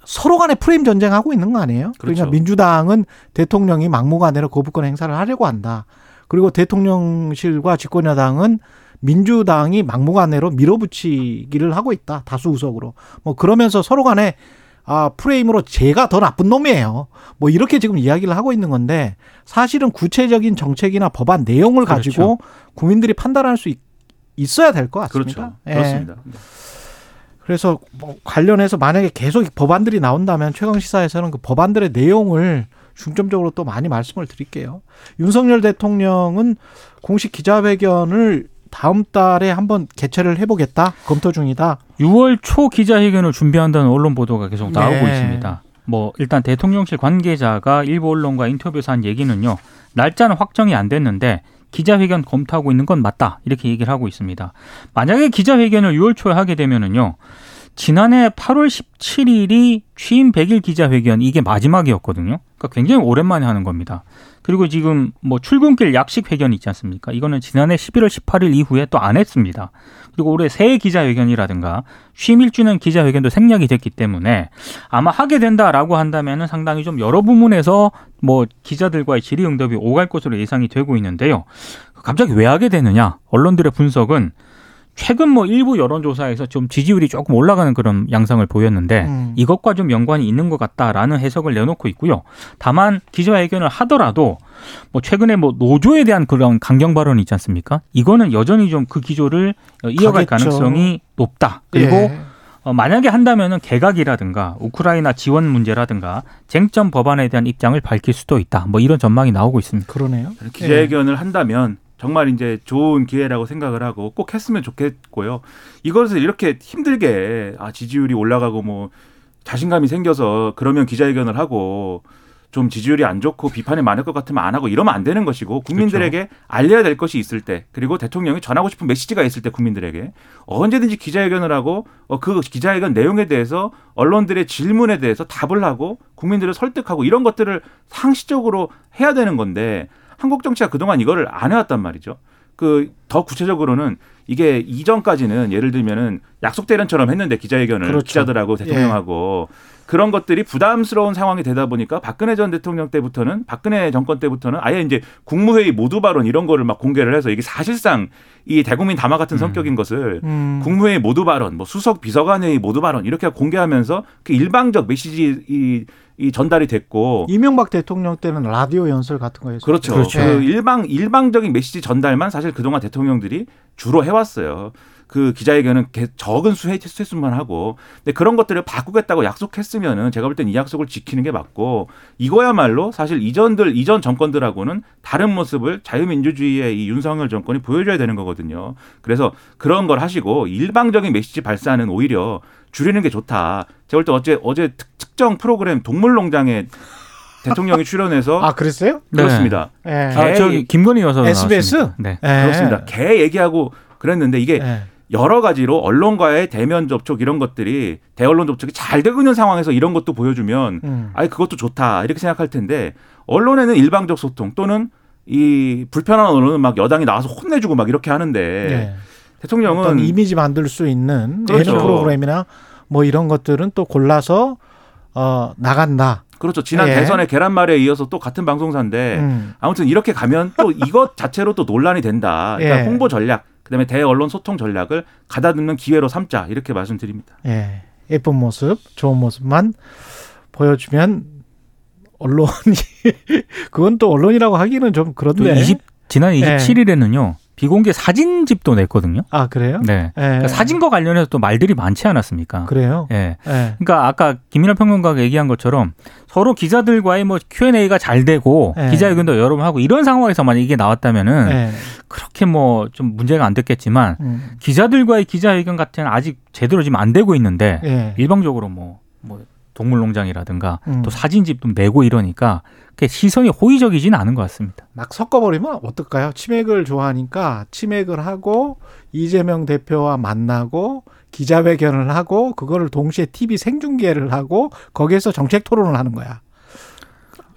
서로 간에 프레임 전쟁하고 있는 거 아니에요? 그러니까 그렇죠. 그러니까 민주당은 대통령이 막무가내로 거부권 행사를 하려고 한다. 그리고 대통령실과 집권여당은 민주당이 막무가내로 밀어붙이기를 하고 있다. 다수 의석으로. 뭐 그러면서 서로 간에 아, 프레임으로 제가 더 나쁜 놈이에요. 뭐 이렇게 지금 이야기를 하고 있는 건데 사실은 구체적인 정책이나 법안 내용을 그렇죠. 가지고 국민들이 판단할 수 있, 어야 될 것 같습니다. 그렇죠. 예. 그렇습니다. 그래서 뭐 관련해서 만약에 계속 법안들이 나온다면 최강 시사에서는 그 법안들의 내용을 중점적으로 또 많이 말씀을 드릴게요. 윤석열 대통령은 공식 기자회견을 다음 달에 한번 개최를 해보겠다 검토 중이다. 6월 초 기자회견을 준비한다는 언론 보도가 계속 나오고 네. 있습니다. 뭐 일단 대통령실 관계자가 일부 언론과 인터뷰에서 한 얘기는요. 날짜는 확정이 안 됐는데 기자회견 검토하고 있는 건 맞다 이렇게 얘기를 하고 있습니다. 만약에 기자회견을 6월 초에 하게 되면은요. 지난해 8월 17일이 취임 100일 기자회견 이게 마지막이었거든요. 그러니까 굉장히 오랜만에 하는 겁니다. 그리고 지금 뭐 출근길 약식 회견 있지 않습니까? 이거는 지난해 11월 18일 이후에 또 안 했습니다. 그리고 올해 새해 기자회견이라든가 취임 1주년 기자회견도 생략이 됐기 때문에 아마 하게 된다라고 한다면은 상당히 좀 여러 부문에서 뭐 기자들과의 질의응답이 오갈 것으로 예상이 되고 있는데요. 갑자기 왜 하게 되느냐? 언론들의 분석은 최근 뭐 일부 여론조사에서 좀 지지율이 조금 올라가는 그런 양상을 보였는데 음. 이것과 좀 연관이 있는 것 같다라는 해석을 내놓고 있고요. 다만 기자회견을 하더라도 뭐 최근에 뭐 노조에 대한 그런 강경 발언이 있지 않습니까? 이거는 여전히 좀 그 기조를 이어갈 가겠죠. 가능성이 높다. 그리고 예. 어, 만약에 한다면은 개각이라든가 우크라이나 지원 문제라든가 쟁점 법안에 대한 입장을 밝힐 수도 있다. 뭐 이런 전망이 나오고 있습니다. 그러네요. 기자회견을 예. 한다면 정말 이제 좋은 기회라고 생각을 하고 꼭 했으면 좋겠고요. 이것을 이렇게 힘들게 아 지지율이 올라가고 뭐 자신감이 생겨서 그러면 기자회견을 하고 좀 지지율이 안 좋고 비판이 많을 것 같으면 안 하고 이러면 안 되는 것이고 국민들에게 그렇죠. 알려야 될 것이 있을 때 그리고 대통령이 전하고 싶은 메시지가 있을 때 국민들에게 언제든지 기자회견을 하고 어, 그 기자회견 내용에 대해서 언론들의 질문에 대해서 답을 하고 국민들을 설득하고 이런 것들을 상시적으로 해야 되는 건데 한국 정치가 그동안 이거를 안 해왔단 말이죠. 그 더 구체적으로는 이게 이전까지는 예를 들면은 약속 대련처럼 했는데 기자회견을 그렇죠. 기자들하고 대통령하고 예. 그런 것들이 부담스러운 상황이 되다 보니까 박근혜 전 대통령 때부터는 박근혜 정권 때부터는 아예 이제 국무회의 모두 발언 이런 거를 막 공개를 해서 이게 사실상 이 대국민 담화 같은 음. 성격인 것을 음. 국무회의 모두 발언, 뭐 수석 비서관회의 모두 발언 이렇게 공개하면서 그 일방적 메시지 이, 이 전달이 됐고 이명박 대통령 때는 라디오 연설 같은 거였어요. 그렇죠. 그렇죠. 그 일방 일방적인 메시지 전달만 사실 그동안 대통령들이 주로 해왔어요. 그 기자회견은 적은 수혜 수만 하고 근데 그런 것들을 바꾸겠다고 약속했으면은 제가 볼 땐 이 약속을 지키는 게 맞고 이거야말로 사실 이전들 이전 정권들하고는 다른 모습을 자유민주주의의 이 윤석열 정권이 보여줘야 되는 거거든요. 그래서 그런 걸 하시고 일방적인 메시지 발사는 오히려 줄이는 게 좋다. 제가 볼 때 어제 어제 특정 프로그램 동물농장에 대통령이 출연해서 아 그랬어요? 그렇습니다. 네. 네. 아, 저 김건희 여사 SBS 나왔습니다. 네. 네. 그렇습니다. 개 얘기하고 그랬는데 이게 네. 여러 가지로 언론과의 대면 접촉 이런 것들이 대언론 접촉이 잘 되고 있는 상황에서 이런 것도 보여주면 음. 아니 그것도 좋다 이렇게 생각할 텐데 언론에는 일방적 소통 또는 이 불편한 언론은 막 여당이 나와서 혼내주고 막 이렇게 하는데 네. 대통령은 이미지 만들 수 있는 그렇죠. 예능 프로그램이나 뭐 이런 것들은 또 골라서 어 나간다. 그렇죠. 지난 예. 대선의 계란말이에 이어서 또 같은 방송사인데 음. 아무튼 이렇게 가면 또 이것 자체로 또 논란이 된다. 그러니까 예. 홍보 전략, 그다음에 대언론 소통 전략을 가다듬는 기회로 삼자 이렇게 말씀드립니다. 예. 예쁜 모습, 좋은 모습만 보여주면 언론이 그건 또 언론이라고 하기는 좀 그런데 20, 지난 27일에는요. 비공개 사진집도 냈거든요. 아 그래요? 네. 예. 그러니까 사진과 관련해서 또 말들이 많지 않았습니까? 그래요? 예. 예. 그러니까 아까 김민하 평론가가 얘기한 것처럼 서로 기자들과의 뭐 Q&A가 잘 되고 예. 기자회견도 여러 번 하고 이런 상황에서 만약 이게 나왔다면은 예. 그렇게 뭐 좀 문제가 안 됐겠지만 음. 기자들과의 기자회견 같은 아직 제대로 지금 안 되고 있는데 예. 일방적으로 뭐뭐 뭐 동물농장이라든가 음. 또 사진집도 내고 이러니까 시선이 호의적이지는 않은 것 같습니다. 막 섞어버리면 어떨까요? 치맥을 좋아하니까 치맥을 하고 이재명 대표와 만나고 기자회견을 하고 그거를 동시에 TV 생중계를 하고 거기에서 정책 토론을 하는 거야.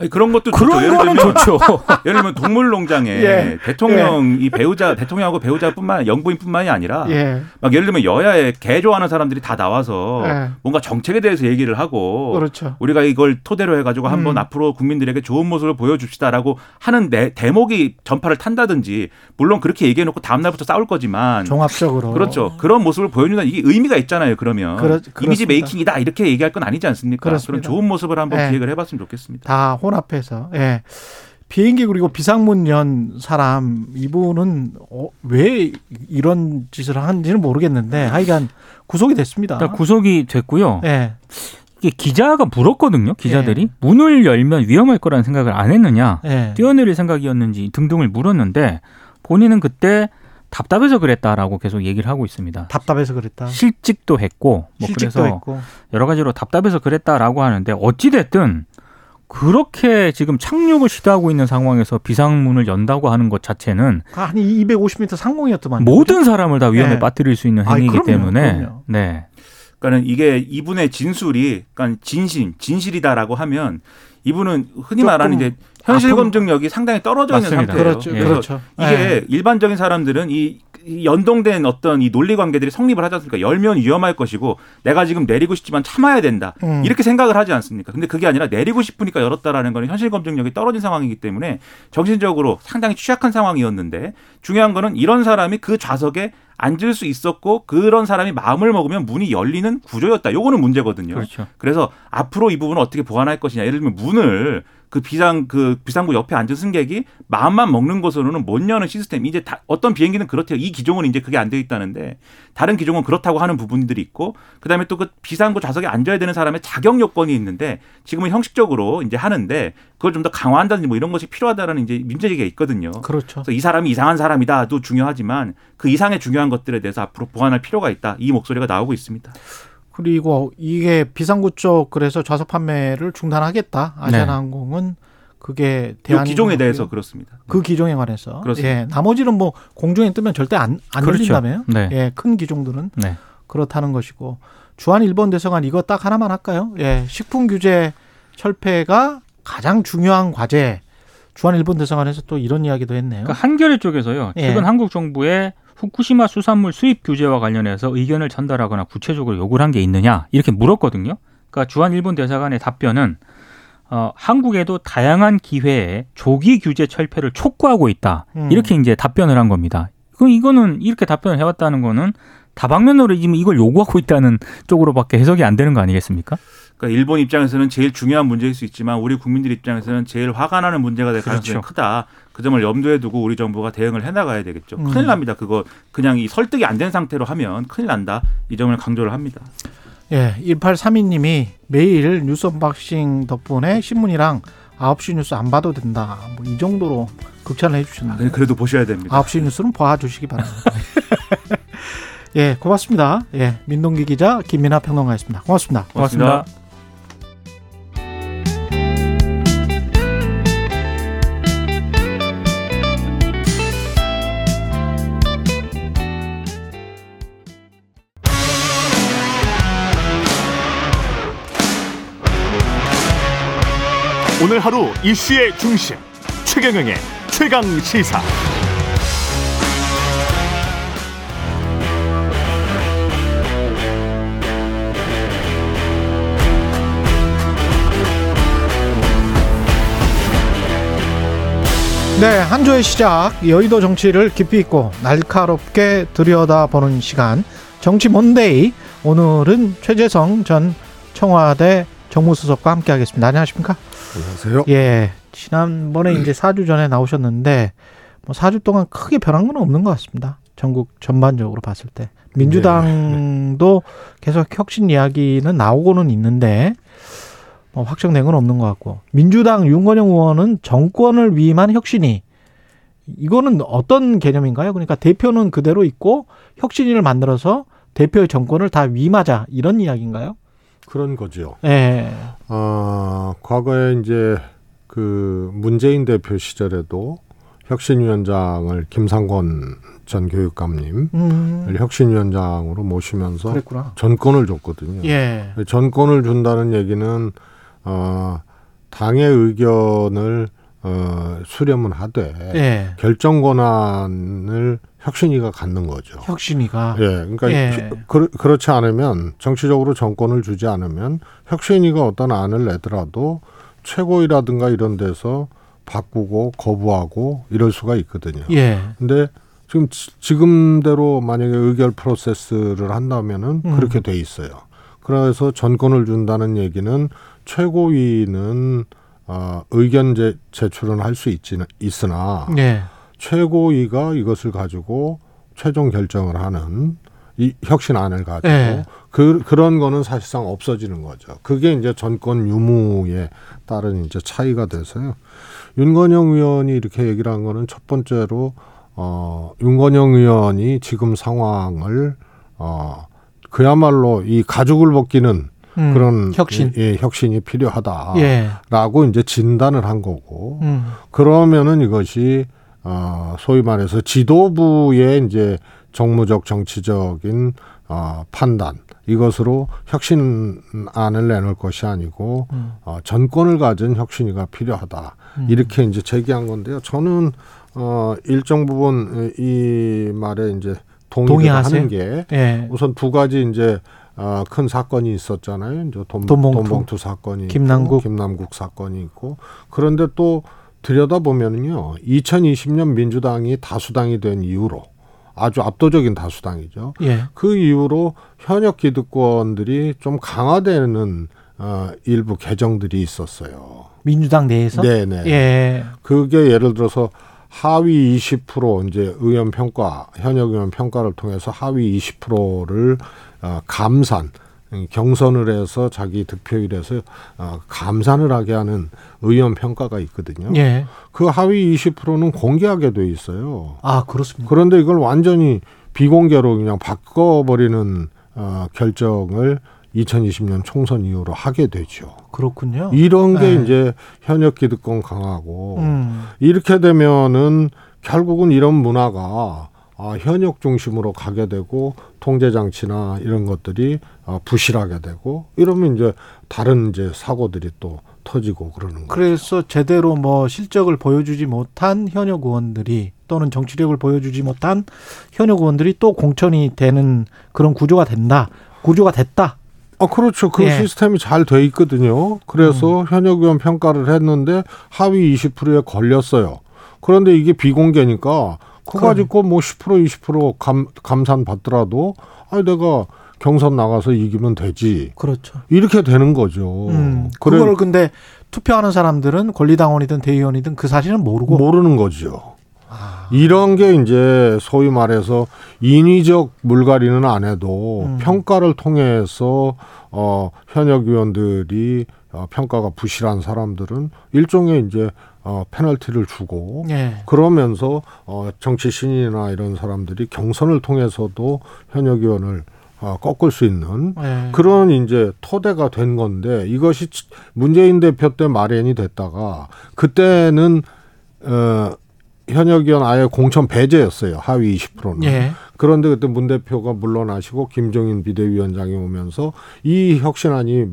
아니, 그런 것도 그런 좋죠. 거는 좋죠. 예를 들면 동물농장에 예. 대통령 예. 이 배우자 대통령하고 배우자뿐만 영부인뿐만이 아니라 예. 막 예를 들면 여야에 개 좋아하는 사람들이 다 나와서 예. 뭔가 정책에 대해서 얘기를 하고 그렇죠. 우리가 이걸 토대로 해가지고 음. 한번 앞으로 국민들에게 좋은 모습을 보여줍시다라고 하는 내, 대목이 전파를 탄다든지 물론 그렇게 얘기해놓고 다음 날부터 싸울 거지만 종합적으로 그렇죠. 그런 모습을 보여준다 이게 의미가 있잖아요. 그러면 그렇, 이미지 메이킹이다 이렇게 얘기할 건 아니지 않습니까? 그렇습니다. 그런 좋은 모습을 한번 예. 기획을 해봤으면 좋겠습니다. 다 혼합해서 예. 비행기 그리고 비상문 연 사람 이분은 어, 왜 이런 짓을 하는지는 모르겠는데 하여간 구속이 됐습니다. 구속이 됐고요. 예. 이게 기자가 물었거든요. 기자들이 예. 문을 열면 위험할 거라는 생각을 안 했느냐, 예. 뛰어내릴 생각이었는지 등등을 물었는데 본인은 그때 답답해서 그랬다라고 계속 얘기를 하고 있습니다. 답답해서 그랬다. 실직도 했고 뭐 실직도 그래서 했고. 여러 가지로 답답해서 그랬다라고 하는데 어찌 됐든 그렇게 지금 착륙을 시도하고 있는 상황에서 비상문을 연다고 하는 것 자체는 한 250m 상공이었더만 모든 사람을 다 위험에 네. 빠뜨릴 수 있는 행위이기 아니, 그럼요, 때문에 그럼요. 네. 그러니까는 이게 이분의 진술이 그러니까 진실 진실이다라고 하면 이분은 흔히 말하는 이제 현실 검증력이 상당히 떨어져 있는 맞습니다. 상태예요. 그렇죠. 그렇죠. 이게 네. 일반적인 사람들은 이 연동된 어떤 이 논리 관계들이 성립을 하지 않습니까? 열면 위험할 것이고 내가 지금 내리고 싶지만 참아야 된다. 음. 이렇게 생각을 하지 않습니까? 근데 그게 아니라 내리고 싶으니까 열었다라는 거는 현실 검증력이 떨어진 상황이기 때문에 정신적으로 상당히 취약한 상황이었는데 중요한 거는 이런 사람이 그 좌석에 앉을 수 있었고 그런 사람이 마음을 먹으면 문이 열리는 구조였다. 요거는 문제거든요. 그렇죠. 그래서 앞으로 이 부분을 어떻게 보완할 것이냐. 예를 들면 문을 그 비상 그 비상구 옆에 앉은 승객이 마음만 먹는 것으로는 못 여는 시스템. 이제 다 어떤 비행기는 그렇대요. 이 기종은 이제 그게 안 돼 있다는데 다른 기종은 그렇다고 하는 부분들이 있고 그다음에 또 그 비상구 좌석에 앉아야 되는 사람의 자격 요건이 있는데 지금은 형식적으로 이제 하는데 그걸 좀 더 강화한다든지 뭐 이런 것이 필요하다라는 이제 문제제기가 있거든요. 그렇죠. 그래서 이 사람이 이상한 사람이다도 중요하지만 그 이상의 중요한 것들에 대해서 앞으로 보완할 필요가 있다. 이 목소리가 나오고 있습니다. 그리고 이게 비상구 쪽 그래서 좌석 판매를 중단하겠다. 아시아나항공은 네. 그게 대한 기종에 대해서 그렇습니다. 그 기종에 관해서 그렇습니다. 예, 나머지는 뭐 공중에 뜨면 절대 안, 안 그렇죠. 열린다며요. 네. 예, 큰 기종들은 네. 그렇다는 것이고 주한 일본 대사관 이거 딱 하나만 할까요? 예, 식품 규제 철폐가 가장 중요한 과제. 주한 일본 대사관에서 또 이런 이야기도 했네요. 그러니까 한겨레 쪽에서요. 최근 예. 한국 정부의 후쿠시마 수산물 수입 규제와 관련해서 의견을 전달하거나 구체적으로 요구를 한 게 있느냐 이렇게 물었거든요. 그러니까 주한 일본 대사관의 답변은 어, 한국에도 다양한 기회에 조기 규제 철폐를 촉구하고 있다. 음. 이렇게 이제 답변을 한 겁니다. 그 이거는 이렇게 답변을 해왔다는 거는 다방면으로 이걸 요구하고 있다는 쪽으로밖에 해석이 안 되는 거 아니겠습니까? 그러니까 일본 입장에서는 제일 중요한 문제일 수 있지만 우리 국민들 입장에서는 제일 화가 나는 문제가 될 가능성이 그렇죠. 크다. 그 점을 염두에 두고 우리 정부가 대응을 해나가야 되겠죠. 음. 큰일 납니다. 그거 그냥 이 설득이 안 된 상태로 하면 큰일 난다. 이 점을 강조를 합니다. 예, 1832님이 매일 뉴스 unboxing 덕분에 신문이랑 9시 뉴스 안 봐도 된다. 뭐 이 정도로 극찬을 해주셨는데. 아, 그래도 보셔야 됩니다. 9시 뉴스는 봐주시기 바랍니다. 예, 고맙습니다. 예, 민동기 기자 김민아 평론가였습니다. 고맙습니다. 고맙습니다. 고맙습니다. 오늘 하루 이슈의 중심 최경영의 최강 시사. 네, 한 주의 시작 여의도 정치를 깊이 있고 날카롭게 들여다보는 시간 정치 몬데이 오늘은 최재성 전 청와대 정무수석과 함께하겠습니다. 안녕하십니까? 안녕하세요. 예, 지난번에 이제 4주 전에 나오셨는데 뭐 4주 동안 크게 변한 건 없는 것 같습니다. 전국 전반적으로 봤을 때 민주당도 계속 혁신 이야기는 나오고는 있는데 뭐 확정된 건 없는 것 같고 민주당 윤건영 의원은 정권을 위임한 혁신이 이거는 어떤 개념인가요? 그러니까 대표는 그대로 있고 혁신위를 만들어서 대표의 정권을 다 위임하자 이런 이야기인가요? 그런 거죠. 예. 어, 과거에 이제 그 문재인 대표 시절에도 혁신위원장을 김상권 전 교육감님 음. 혁신위원장으로 모시면서 그랬구나. 전권을 줬거든요. 예. 전권을 준다는 얘기는 어, 당의 의견을 어, 수렴은 하되 예. 결정 권한을 혁신위가 갖는 거죠. 혁신위가. 예. 그러니까 예. 그, 그렇지 않으면 정치적으로 정권을 주지 않으면 혁신위가 어떤 안을 내더라도 최고위라든가 이런 데서 바꾸고 거부하고 이럴 수가 있거든요. 예. 근데 지금 지금대로 만약에 의결 프로세스를 한다면은 음. 그렇게 돼 있어요. 그래서 전권을 준다는 얘기는 최고위는 어, 의견 제, 제출은 할 수 있지는 있으나 네. 최고위가 이것을 가지고 최종 결정을 하는 이 혁신안을 가지고 네. 그 그런 거는 사실상 없어지는 거죠. 그게 이제 전권 유무에 따른 이제 차이가 돼서요. 윤건영 의원이 이렇게 얘기를 한 거는 첫 번째로 어 윤건영 의원이 지금 상황을 어 그야말로 이 가죽을 벗기는 음, 그런 혁신. 예, 혁신이 필요하다라고 예. 이제 진단을 한 거고 음. 그러면은 이것이 어 소위 말해서 지도부의 이제 정무적 정치적인 어 판단 이것으로 혁신안을 내놓을 것이 아니고 음. 어 전권을 가진 혁신이가 필요하다 음. 이렇게 이제 제기한 건데요. 저는 어 일정 부분 이 말에 이제 동의를 하는 게 예. 우선 두 가지 이제 어, 큰 사건이 있었잖아요. 이제 돈, 돈봉투, 사건이 김남국 있고, 김남국 사건이 있고 그런데 또 들여다 보면은요. 2020년 민주당이 다수당이 된 이후로 아주 압도적인 다수당이죠. 예. 그 이후로 현역 기득권들이 좀 강화되는 어, 일부 개정들이 있었어요. 민주당 내에서? 네네. 예. 그게 예를 들어서 하위 20% 이제 의원 평가 현역 의원 평가를 통해서 하위 20%를 어, 감산 경선을 해서 자기 득표율에서 어, 감산을 하게 하는 의원 평가가 있거든요. 예. 그 하위 20%는 공개하게 돼 있어요. 아 그렇습니다. 그런데 이걸 완전히 비공개로 그냥 바꿔버리는 어, 결정을 2020년 총선 이후로 하게 되죠. 그렇군요. 이런 게 네. 이제 현역 기득권 강하고 음. 이렇게 되면은 결국은 이런 문화가 아, 현역 중심으로 가게 되고 통제 장치나 이런 것들이 아, 부실하게 되고 이러면 이제 다른 이제 사고들이 또 터지고 그러는 거죠. 그래서 제대로 뭐 실적을 보여주지 못한 현역 의원들이 또는 정치력을 보여주지 못한 현역 의원들이 또 공천이 되는 그런 구조가 된다. 구조가 됐다. 아, 그렇죠. 그 예. 시스템이 잘 돼 있거든요. 그래서 음. 현역 의원 평가를 했는데 하위 20%에 걸렸어요. 그런데 이게 비공개니까 그거 가지고 뭐 10% 20% 감, 감산 받더라도 아니 내가 경선 나가서 이기면 되지. 그렇죠. 이렇게 되는 거죠. 음, 그걸 근데 투표하는 사람들은 권리당원이든 대의원이든 그 사실은 모르고 모르는 거죠. 아. 이런 게 이제 소위 말해서 인위적 물갈이는 안 해도 음. 평가를 통해서 어 현역 의원들이 어, 평가가 부실한 사람들은 일종의 이제 어, 페널티를 주고 예. 그러면서 어, 정치 신인이나 이런 사람들이 경선을 통해서도 현역 의원을 어, 꺾을 수 있는 예. 그런 이제 토대가 된 건데 이것이 문재인 대표 때 마련이 됐다가 그때는 어, 현역 의원 아예 공천 배제였어요 하위 20%는 예. 그런데 그때 문 대표가 물러나시고 김종인 비대위원장이 오면서 이 혁신안이 예,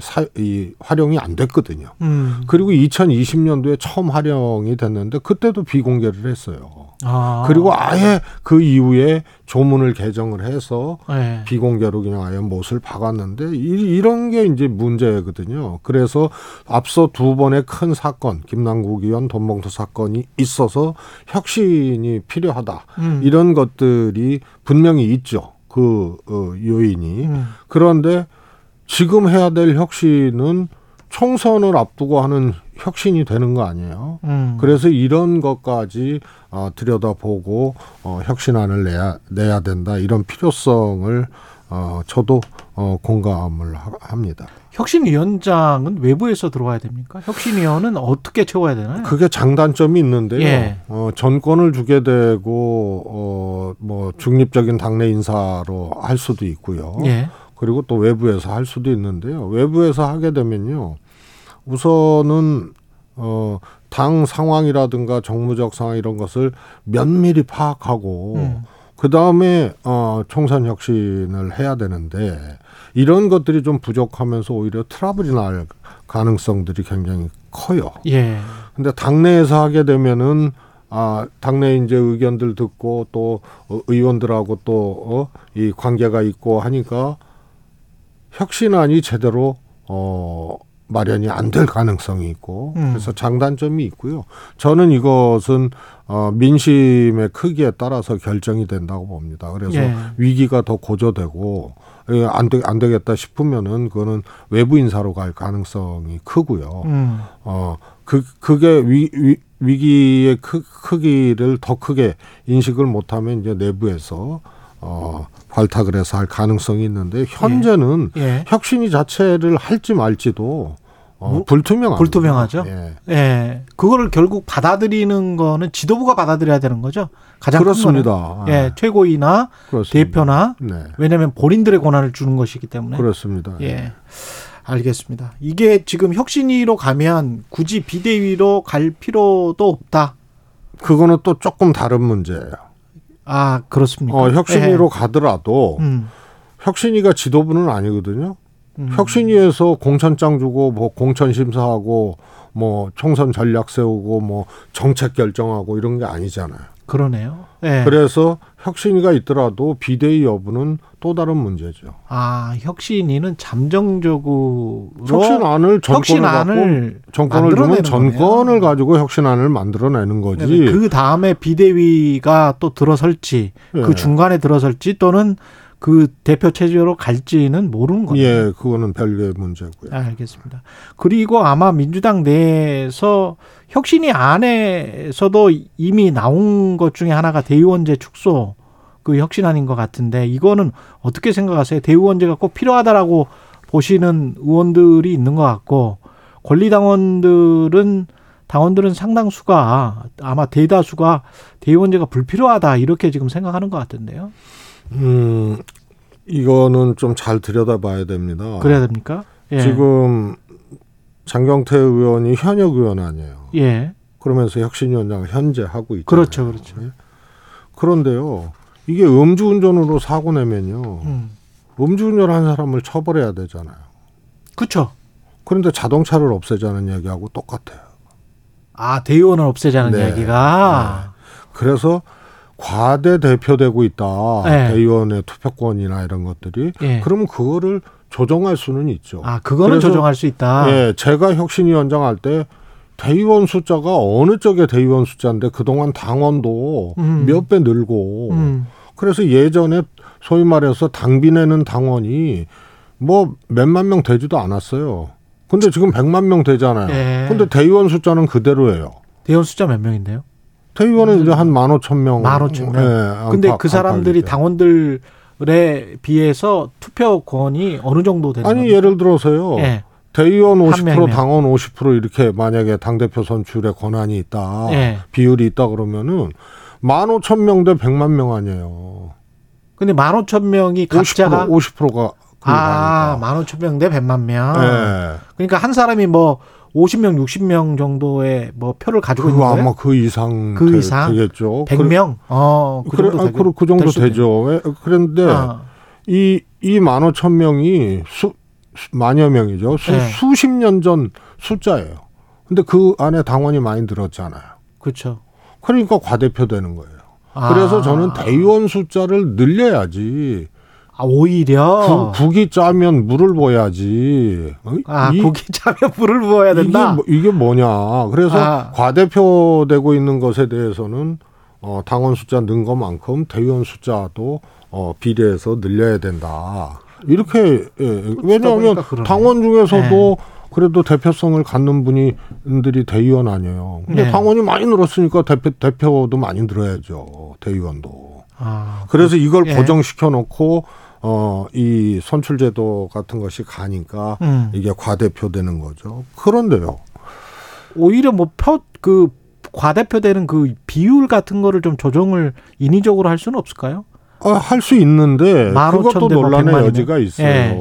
사, 이 활용이 안 됐거든요. 음. 그리고 2020년도에 처음 활용이 됐는데 그때도 비공개를 했어요. 아. 그리고 아예 그 이후에 조문을 개정을 해서 네. 비공개로 그냥 아예 못을 박았는데 이, 런게 이제 문제거든요. 그래서 앞서 두 번의 큰 사건, 김남국 의원 돈봉투 사건이 있어서 혁신이 필요하다. 음. 이런 것들이 분명히 있죠. 그 어, 요인이. 음. 그런데 지금 해야 될 혁신은 총선을 앞두고 하는 혁신이 되는 거 아니에요. 음. 그래서 이런 것까지 어, 들여다보고 어, 혁신안을 내야 내야 된다 이런 필요성을 어, 저도 어, 공감을 하, 합니다. 혁신위원장은 외부에서 들어와야 됩니까? 혁신위원은 어떻게 채워야 되나요? 그게 장단점이 있는데요. 예. 어, 전권을 주게 되고 어, 뭐 중립적인 당내 인사로 할 수도 있고요. 예. 그리고 또 외부에서 할 수도 있는데요. 외부에서 하게 되면요. 우선은 어, 당 상황이라든가 정무적 상황 이런 것을 면밀히 파악하고 음. 그 다음에 어, 총선 혁신을 해야 되는데 이런 것들이 좀 부족하면서 오히려 트러블이 날 가능성들이 굉장히 커요. 예. 근데 당내에서 하게 되면은 아, 당내 이제 의견들 듣고 또 의원들하고 또, 어, 이 관계가 있고 하니까 혁신안이 제대로, 어, 마련이 안 될 가능성이 있고 음. 그래서 장단점이 있고요. 저는 이것은 어 민심의 크기에 따라서 결정이 된다고 봅니다. 그래서 예. 위기가 더 고조되고 예, 안, 되, 안 되겠다 싶으면은 그거는 외부 인사로 갈 가능성이 크고요. 음. 어, 그, 그게 위, 위, 위기의 크, 크기를 더 크게 인식을 못하면 이제 내부에서 어, 발탁을 해서 할 가능성이 있는데 현재는 예. 예. 혁신이 자체를 할지 말지도 어, 뭐, 불투명합니다. 불투명하죠. 예. 예. 그거를 결국 받아들이는 거는 지도부가 받아들여야 되는 거죠. 가장 그렇습니다. 예, 최고위나 그렇습니다. 대표나 네. 왜냐하면 본인들의 권한을 주는 것이기 때문에 그렇습니다. 예. 알겠습니다. 이게 지금 혁신위로 가면 굳이 비대위로 갈 필요도 없다. 그거는 또 조금 다른 문제예요. 아 그렇습니까? 어, 혁신위로 예. 가더라도 음. 혁신위가 지도부는 아니거든요. 음. 혁신위에서 공천장 주고 뭐 공천 심사하고 뭐 총선 전략 세우고 뭐 정책 결정하고 이런 게 아니잖아요. 그러네요. 네. 그래서 혁신위가 있더라도 비대위 여부는 또 다른 문제죠. 아 혁신위는 잠정적으로 혁신안을 혁신안을 정권을 주면 전권을 가지고 혁신안을 만들어내는 거지. 네, 그 다음에 비대위가 또 들어설지 네. 그 중간에 들어설지 또는 그 대표 체제로 갈지는 모르는 거예요. 예, 그거는 별개의 문제고요. 아, 알겠습니다. 그리고 아마 민주당 내에서 혁신이 안에서도 이미 나온 것 중에 하나가 대의원제 축소 그 혁신안인 것 같은데 이거는 어떻게 생각하세요? 대의원제가 꼭 필요하다라고 보시는 의원들이 있는 것 같고 권리당원들은 당원들은 상당수가 아마 대다수가 대의원제가 불필요하다 이렇게 지금 생각하는 것 같은데요. 음, 이거는 좀 잘 들여다봐야 됩니다. 그래야 됩니까? 예. 지금 장경태 의원이 현역 의원 아니에요. 예. 그러면서 혁신위원장을 현재 하고 있죠. 그렇죠, 그렇죠. 예? 그런데요, 이게 음주운전으로 사고 내면요, 음. 음주운전한 사람을 처벌해야 되잖아요. 그렇죠. 그런데 자동차를 없애자는 얘기하고 똑같아요. 아 대의원을 없애자는 네. 얘기가. 네. 그래서 과대 대표되고 있다. 네. 대의원의 투표권이나 이런 것들이. 네. 그러면 그거를 조정할 수는 있죠. 아, 그거는 조정할 수 있다. 예, 제가 혁신위원장 할 때 대의원 숫자가 어느 쪽에 대의원 숫자인데 그동안 당원도 음. 몇배 늘고 음. 그래서 예전에 소위 말해서 당비 내는 당원이 뭐 몇만 명 되지도 않았어요. 근데 지금 백만 명 되잖아요. 예. 근데 대의원 숫자는 그대로예요. 대의원 숫자 몇 명인데요? 대의원은 이제 한만 오천 명. 만 오천 명. 네, 근데 그 사람들이 당원들에 비해서 투표권이 어느 정도 되는 아니 겁니까? 예를 들어서요. 네. 대의원 50% 당원 50% 이렇게 만약에 당 대표 선출에 권한이 있다. 네. 비율이 있다 그러면은 만 오천 명 대 백만 명 아니에요. 근데 만 오천 명이 각자가 50%, 50%가 아, 만 오천 명 대 백만 명. 네. 그러니까 한 사람이 뭐 50명, 60명 정도의 뭐 표를 가지고 있는 거예요? 아마 그 이상 그 이상 되겠죠. 100명? 어, 그 그래, 정도 아, 그, 그 정도 되죠. 그런데 아. 이이 만 오천 명이 수 만여 명이죠. 수, 네. 수십 년 전 숫자예요. 근데 그 안에 당원이 많이 들었잖아요. 그렇죠. 그러니까 과대표되는 거예요. 아. 그래서 저는 대의원 숫자를 늘려야지. 아, 오히려 구, 국이 짜면 물을 부어야지. 아, 이, 국이 짜면 물을 부어야 된다. 이게, 뭐, 이게 뭐냐? 그래서 아. 과대표되고 있는 것에 대해서는 어, 당원 숫자 는 것만큼 대의원 숫자도 어, 비례해서 늘려야 된다. 이렇게 예, 왜냐하면 당원 중에서도 네. 그래도 대표성을 갖는 분이들이 대의원 아니에요. 근데 네. 당원이 많이 늘었으니까 대표 대표도 많이 늘어야죠. 대의원도. 아, 그래서 이걸 예. 고정시켜 놓고 어, 이 선출제도 같은 것이 가니까 음. 이게 과대표되는 거죠. 그런데요. 오히려 뭐 표, 그, 과대표되는 그 비율 같은 거를 좀 조정을 인위적으로 할 수는 없을까요? 아, 할 수 있는데 그것도 논란의 여지가 있어요. 예.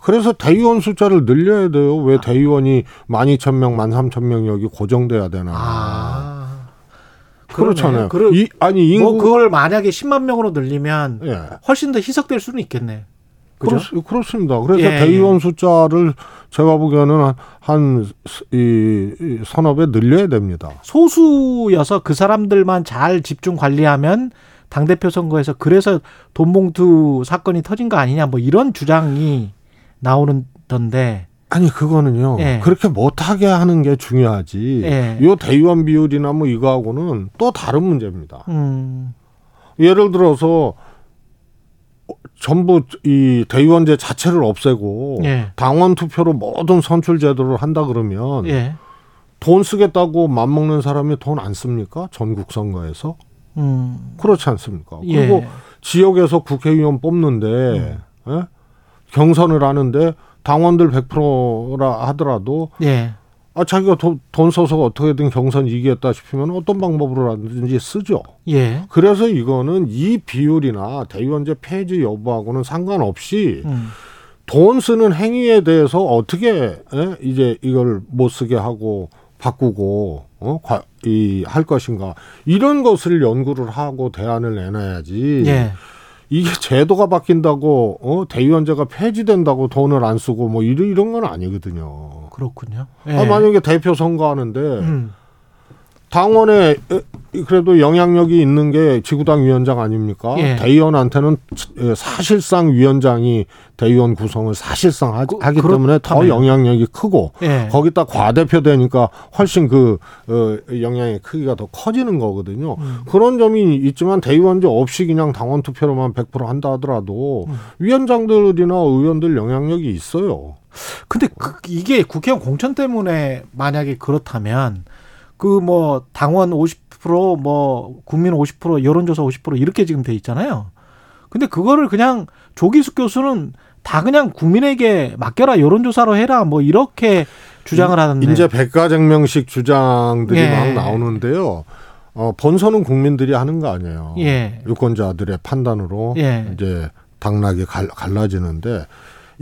그래서 대의원 숫자를 늘려야 돼요. 왜 대의원이 만 이천 명, 만 삼천 명 여기 고정돼야 되나? 아. 그렇잖아요. 그러, 이, 아니 인구 뭐 그걸 만약에 10만 명으로 늘리면 예. 훨씬 더 희석될 수는 있겠네. 그렇, 습니다 그래서 예, 대의원 예. 숫자를 제가 보기에는 한, 이, 배 늘려야 됩니다. 소수여서 그 사람들만 잘 집중 관리하면 당대표 선거에서 그래서 돈봉투 사건이 터진 거 아니냐 뭐 이런 주장이 나오는 던데 아니 그거는요. 예. 그렇게 못하게 하는 게 중요하지. 예. 요 대의원 비율이나 뭐 이거하고는 또 다른 문제입니다. 음. 예를 들어서 전부 이 대의원제 자체를 없애고 예. 당원 투표로 모든 선출 제도를 한다 그러면 예. 돈 쓰겠다고 맘먹는 사람이 돈 안 씁니까? 전국 선거에서? 음. 그렇지 않습니까? 예. 그리고 지역에서 국회의원 뽑는데 음. 예? 경선을 하는데 당원들 100%라 하더라도 예. 아 자기가 돈, 돈 써서 어떻게든 경선 이기겠다 싶으면 어떤 방법으로라든지 쓰죠. 예. 그래서 이거는 이 비율이나 대의원제 폐지 여부하고는 상관없이 음. 돈 쓰는 행위에 대해서 어떻게 예? 이제 이걸 못 쓰게 하고 바꾸고 어? 이할 것인가 이런 것을 연구를 하고 대안을 내놔야지. 예. 이게 제도가 바뀐다고 어 대의원제가 폐지된다고 돈을 안 쓰고 뭐 이런 이런 건 아니거든요. 그렇군요. 예. 아, 만약에 대표 선거하는데 음. 당원에 그래도 영향력이 있는 게 지구당 위원장 아닙니까? 예. 대의원한테는 사실상 위원장이 대의원 구성을 사실상 하, 그, 기 때문에 더 영향력이 크고 예. 거기다 과대표 되니까 훨씬 그 어, 영향의 크기가 더 커지는 거거든요. 음. 그런 점이 있지만 대의원제 없이 그냥 당원 투표로만 100% 한다 하더라도 음. 위원장들이나 의원들 영향력이 있어요. 근데 그, 이게 국회의원 공천 때문에 만약에 그렇다면 그 뭐 당원 50%뭐 국민 50% 여론조사 50% 이렇게 지금 돼 있잖아요. 근데 그거를 그냥 조기숙 교수는 다 그냥 국민에게 맡겨라 여론조사로 해라 뭐 이렇게 주장을 하는데 이제 백가쟁명식 주장들이 예. 막 나오는데요. 어, 본선은 국민들이 하는 거 아니에요. 예. 유권자들의 판단으로 예. 이제 당락이 갈, 갈라지는데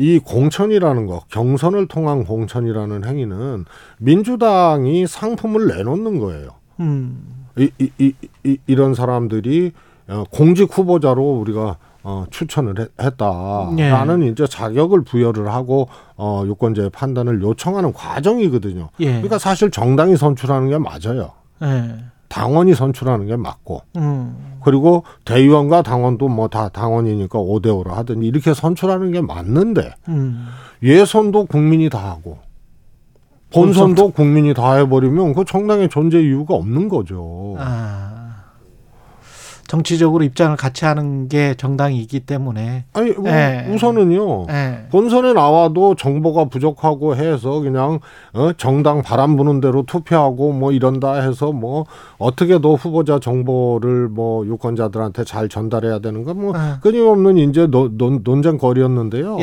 이 공천이라는 거, 경선을 통한 공천이라는 행위는 민주당이 상품을 내놓는 거예요. 음. 이, 이, 이, 이, 이런 사람들이 어, 공직 후보자로 우리가 어, 추천을 했다라는 예. 이제 자격을 부여를 하고 어, 유권자의 판단을 요청하는 과정이거든요. 예. 그러니까 사실 정당이 선출하는 게 맞아요. 예. 당원이 선출하는 게 맞고 음. 그리고 대의원과 당원도 뭐 다 당원이니까 오대오로 하든 이렇게 선출하는 게 맞는데 음. 예선도 국민이 다 하고 본선도 국민이 다 해버리면 그 정당의 존재 이유가 없는 거죠. 아. 정치적으로 입장을 같이 하는 게 정당이기 때문에. 아니, 뭐 네. 우선은요. 네. 본선에 나와도 정보가 부족하고 해서 그냥 어, 정당 바람 부는 대로 투표하고 뭐 이런다 해서 뭐 어떻게도 후보자 정보를 뭐 유권자들한테 잘 전달해야 되는 건뭐 네. 끊임없는 이제 논, 논, 논쟁거리였는데요.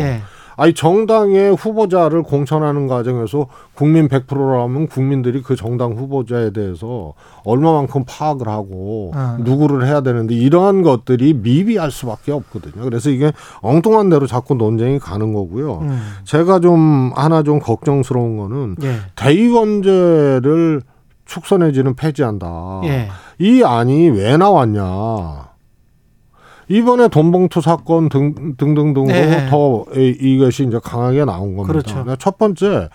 예. 아니 정당의 후보자를 공천하는 과정에서 국민 100%라면 국민들이 그 정당 후보자에 대해서 얼마만큼 파악을 하고 아. 누구를 해야 되는데 이러한 것들이 미비할 수밖에 없거든요. 그래서 이게 엉뚱한 대로 자꾸 논쟁이 가는 거고요. 음. 제가 좀 하나 좀 걱정스러운 거는 예. 대의원제를 축소 내지는 폐지한다. 예. 이 안이 왜 나왔냐? 이번에 돈봉투 사건 등, 등등등으로 네. 더 이것이 이제 강하게 나온 겁니다. 그렇죠. 첫 번째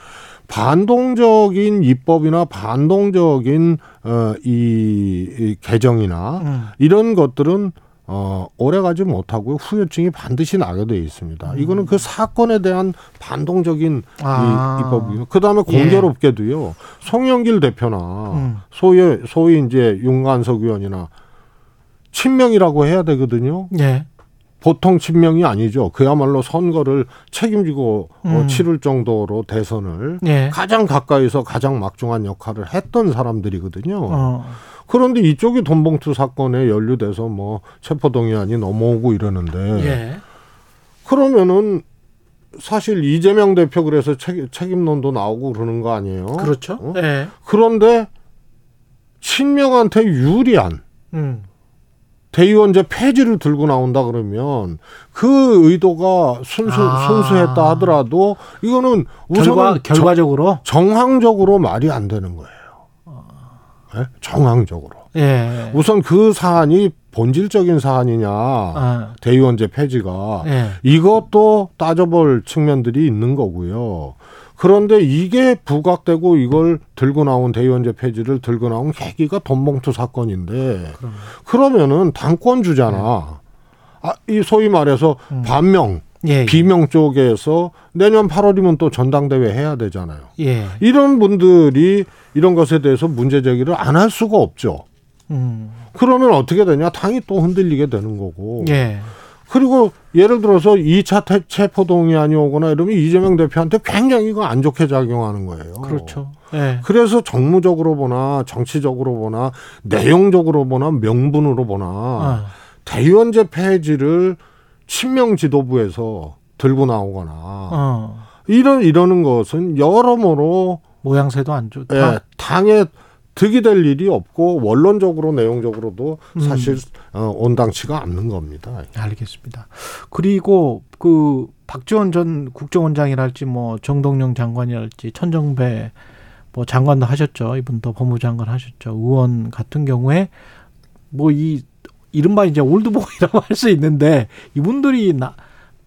반동적인 입법이나 반동적인 어, 이, 이 개정이나 음. 이런 것들은 어, 오래 가지 못하고 후유증이 반드시 나게 돼 있습니다. 음. 이거는 그 사건에 대한 반동적인 아. 이, 입법이고, 그 다음에 예. 공교롭게도요, 송영길 대표나 음. 소위, 소위 이제 윤관석 의원이나 친명이라고 해야 되거든요. 예. 보통 친명이 아니죠. 그야말로 선거를 책임지고 어, 음. 어, 치를 정도로 대선을 예. 가장 가까이서 가장 막중한 역할을 했던 사람들이거든요. 어. 그런데 이쪽이 돈봉투 사건에 연루돼서 뭐 체포동의안이 넘어오고 이러는데 예. 그러면은 사실 이재명 대표 그래서 책, 책임론도 나오고 그러는 거 아니에요? 그렇죠. 어? 예. 그런데 친명한테 유리한 음. 대의원제 폐지를 들고 나온다 그러면 그 의도가 순수 아. 순수했다 하더라도 이거는 우선 결과, 적으로 정황적으로 말이 안 되는 거예요. 네? 정황적으로. 예. 우선 그 사안이 본질적인 사안이냐 아. 대의원제 폐지가 예. 이것도 따져볼 측면들이 있는 거고요. 그런데 이게 부각되고 이걸 들고 나온 대의원제 폐지를 들고 나온 계기가 돈봉투 사건인데 그럼. 그러면은 당권 주잖아. 네. 아, 이 소위 말해서 음. 반명 예, 예. 비명 쪽에서 내년 8월이면 또 전당대회 해야 되잖아요. 예. 이런 분들이 이런 것에 대해서 문제 제기를 안 할 수가 없죠. 음. 그러면 어떻게 되냐? 당이 또 흔들리게 되는 거고. 예. 그리고 예를 들어서 2차 체포동의안이 오거나 이러면 이재명 대표한테 굉장히 이거 안 좋게 작용하는 거예요. 그렇죠. 네. 그래서 정무적으로 보나 정치적으로 보나 내용적으로 보나 명분으로 보나 아. 대의원제 폐지를 친명 지도부에서 들고 나오거나 어. 이런 이러는 것은 여러모로 모양새도 안 좋다. 예, 당의 득이 될 일이 없고 원론적으로 내용적으로도 음. 사실 음. 어, 온당치가 않는 겁니다. 알겠습니다. 그리고 그 박지원 전 국정원장이랄지 뭐 정동영 장관이랄지 천정배 뭐 장관도 하셨죠. 이분도 법무장관 하셨죠. 의원 같은 경우에 뭐 이 이른바 이제 올드보이라고 할 수 있는데 이분들이 나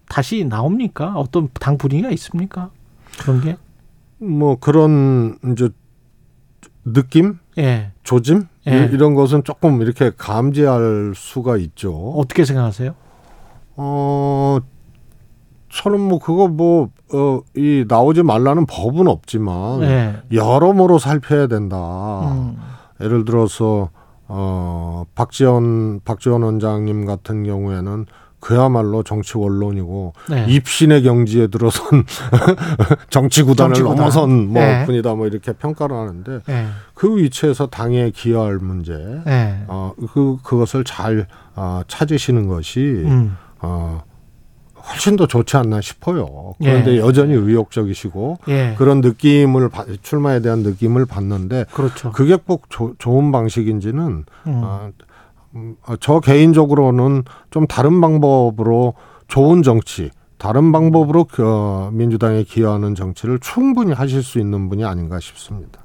다시 나옵니까? 어떤 당 분위기가 있습니까? 그런 게? 뭐 그런 이제 느낌, 예. 조짐 예. 이런 것은 조금 이렇게 감지할 수가 있죠. 어떻게 생각하세요? 어, 저는 뭐 그거 뭐 어, 이 나오지 말라는 법은 없지만 예. 여러모로 살펴야 된다. 음. 예를 들어서 어, 박지원 박지원 원장님 같은 경우에는 그야말로 정치 원론이고 네. 입신의 경지에 들어선 정치 구단을 정치 넘어선 뭐 네. 분이다 뭐 이렇게 평가를 하는데 네. 그 위치에서 당에 기여할 문제 네. 어그 그것을 잘 어, 찾으시는 것이 음. 어 훨씬 더 좋지 않나 싶어요. 그런데 예. 여전히 의욕적이시고 예. 그런 느낌을 출마에 대한 느낌을 받는데 그렇죠. 그게 꼭 조, 좋은 방식인지는 음. 어, 음, 어, 저 개인적으로는 좀 다른 방법으로 좋은 정치, 다른 방법으로 그 민주당에 기여하는 정치를 충분히 하실 수 있는 분이 아닌가 싶습니다.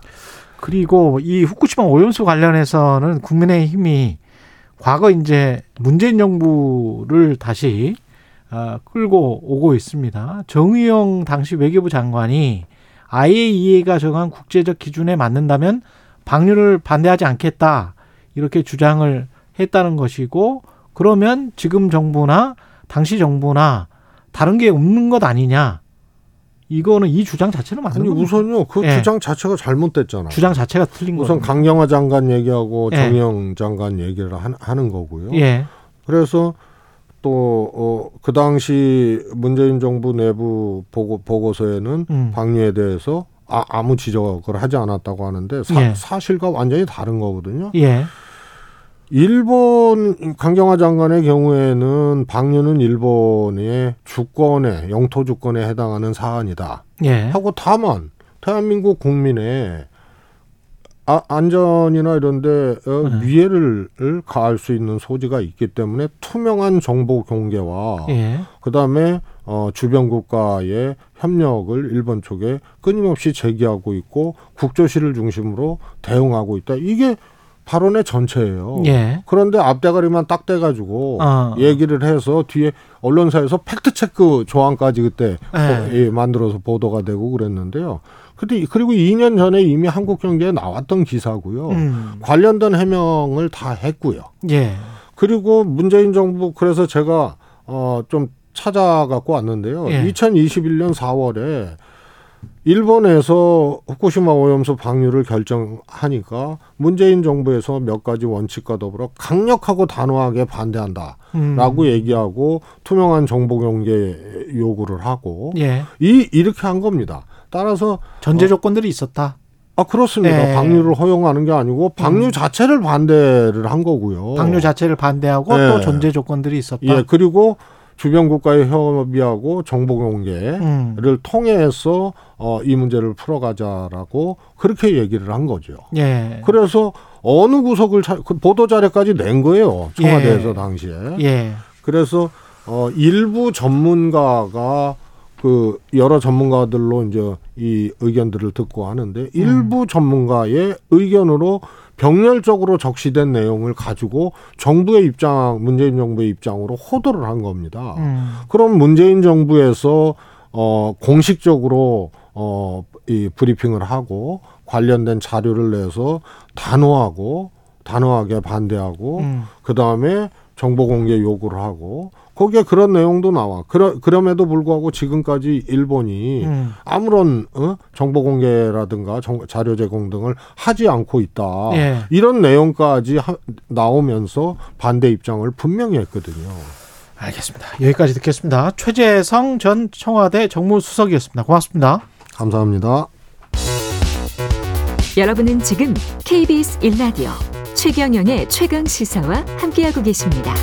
그리고 이 후쿠시마 오염수 관련해서는 국민의힘이 과거 이제 문재인 정부를 다시 어, 끌고 오고 있습니다. 정의용 당시 외교부 장관이 IAEA가 정한 국제적 기준에 맞는다면 방류를 반대하지 않겠다 이렇게 주장을 했다는 것이고 그러면 지금 정부나 당시 정부나 다른 게 없는 것 아니냐. 이거는 이 주장 자체는 맞는 아니 우선요 그 예. 주장 자체가 잘못됐잖아. 주장 자체가 틀린 거. 우선 강경화 장관 얘기하고 예. 정영 장관 얘기를 하는 거고요. 예. 그래서 또, 어, 그 당시 문재인 정부 내부 보고, 보고서에는 음. 방류에 대해서 아, 아무 지적을 하지 않았다고 하는데 사, 예. 사실과 완전히 다른 거거든요. 예. 일본 강경화 장관의 경우에는 방류는 일본의 주권에 영토 주권에 해당하는 사안이다. 예. 하고 다만 대한민국 국민의 아, 안전이나 이런데 어, 네. 위해를 가할 수 있는 소지가 있기 때문에 투명한 정보 공개와 예. 그다음에 어, 주변 국가의 협력을 일본 쪽에 끊임없이 제기하고 있고 국조실을 중심으로 대응하고 있다. 이게 발언의 전체예요. 예. 그런데 앞대가리만 딱 떼가지고 어. 얘기를 해서 뒤에 언론사에서 팩트 체크 조항까지 그때 예. 예, 만들어서 보도가 되고 그랬는데요. 근데 그리고 2년 전에 이미 한국 경제에 나왔던 기사고요. 음. 관련된 해명을 다 했고요. 예. 그리고 문재인 정부 그래서 제가 어좀 찾아갖고 왔는데요. 예. 2021년 4월에 일본에서 후쿠시마 오염수 방류를 결정하니까 문재인 정부에서 몇 가지 원칙과 더불어 강력하고 단호하게 반대한다라고 음. 얘기하고 투명한 정보 공개 요구를 하고 예. 이 이렇게 한 겁니다. 따라서 전제 어, 조건들이 어, 있었다. 아 그렇습니다. 예. 방류를 허용하는 게 아니고 방류 음. 자체를 반대를 한 거고요. 방류 자체를 반대하고 예. 또 전제 조건들이 있었다. 예 그리고 주변 국가의 협의하고 정보 공개를 음. 통해서 어, 이 문제를 풀어가자라고 그렇게 얘기를 한 거죠. 예. 그래서 어느 구석을 차, 그 보도 자료까지 낸 거예요 청와대에서 예. 당시에. 예. 그래서 어, 일부 전문가가 그 여러 전문가들로 이제 이 의견들을 듣고 하는데 일부 음. 전문가의 의견으로 병렬적으로 적시된 내용을 가지고 정부의 입장, 문재인 정부의 입장으로 호도를 한 겁니다. 음. 그럼 문재인 정부에서 어 공식적으로 어이 브리핑을 하고 관련된 자료를 내서 단호하고 단호하게 반대하고 음. 그 다음에 정보 공개 요구를 하고 거기에 그런 내용도 나와. 그러, 그럼에도 불구하고 지금까지 일본이 음. 아무런 어? 정보 공개라든가 정, 자료 제공 등을 하지 않고 있다. 예. 이런 내용까지 하, 나오면서 반대 입장을 분명히 했거든요. 알겠습니다. 여기까지 듣겠습니다. 최재성 전 청와대 정무수석이었습니다. 고맙습니다. 감사합니다. 여러분은 지금 KBS 1라디오 최경영의 최강 시사와 함께하고 계십니다.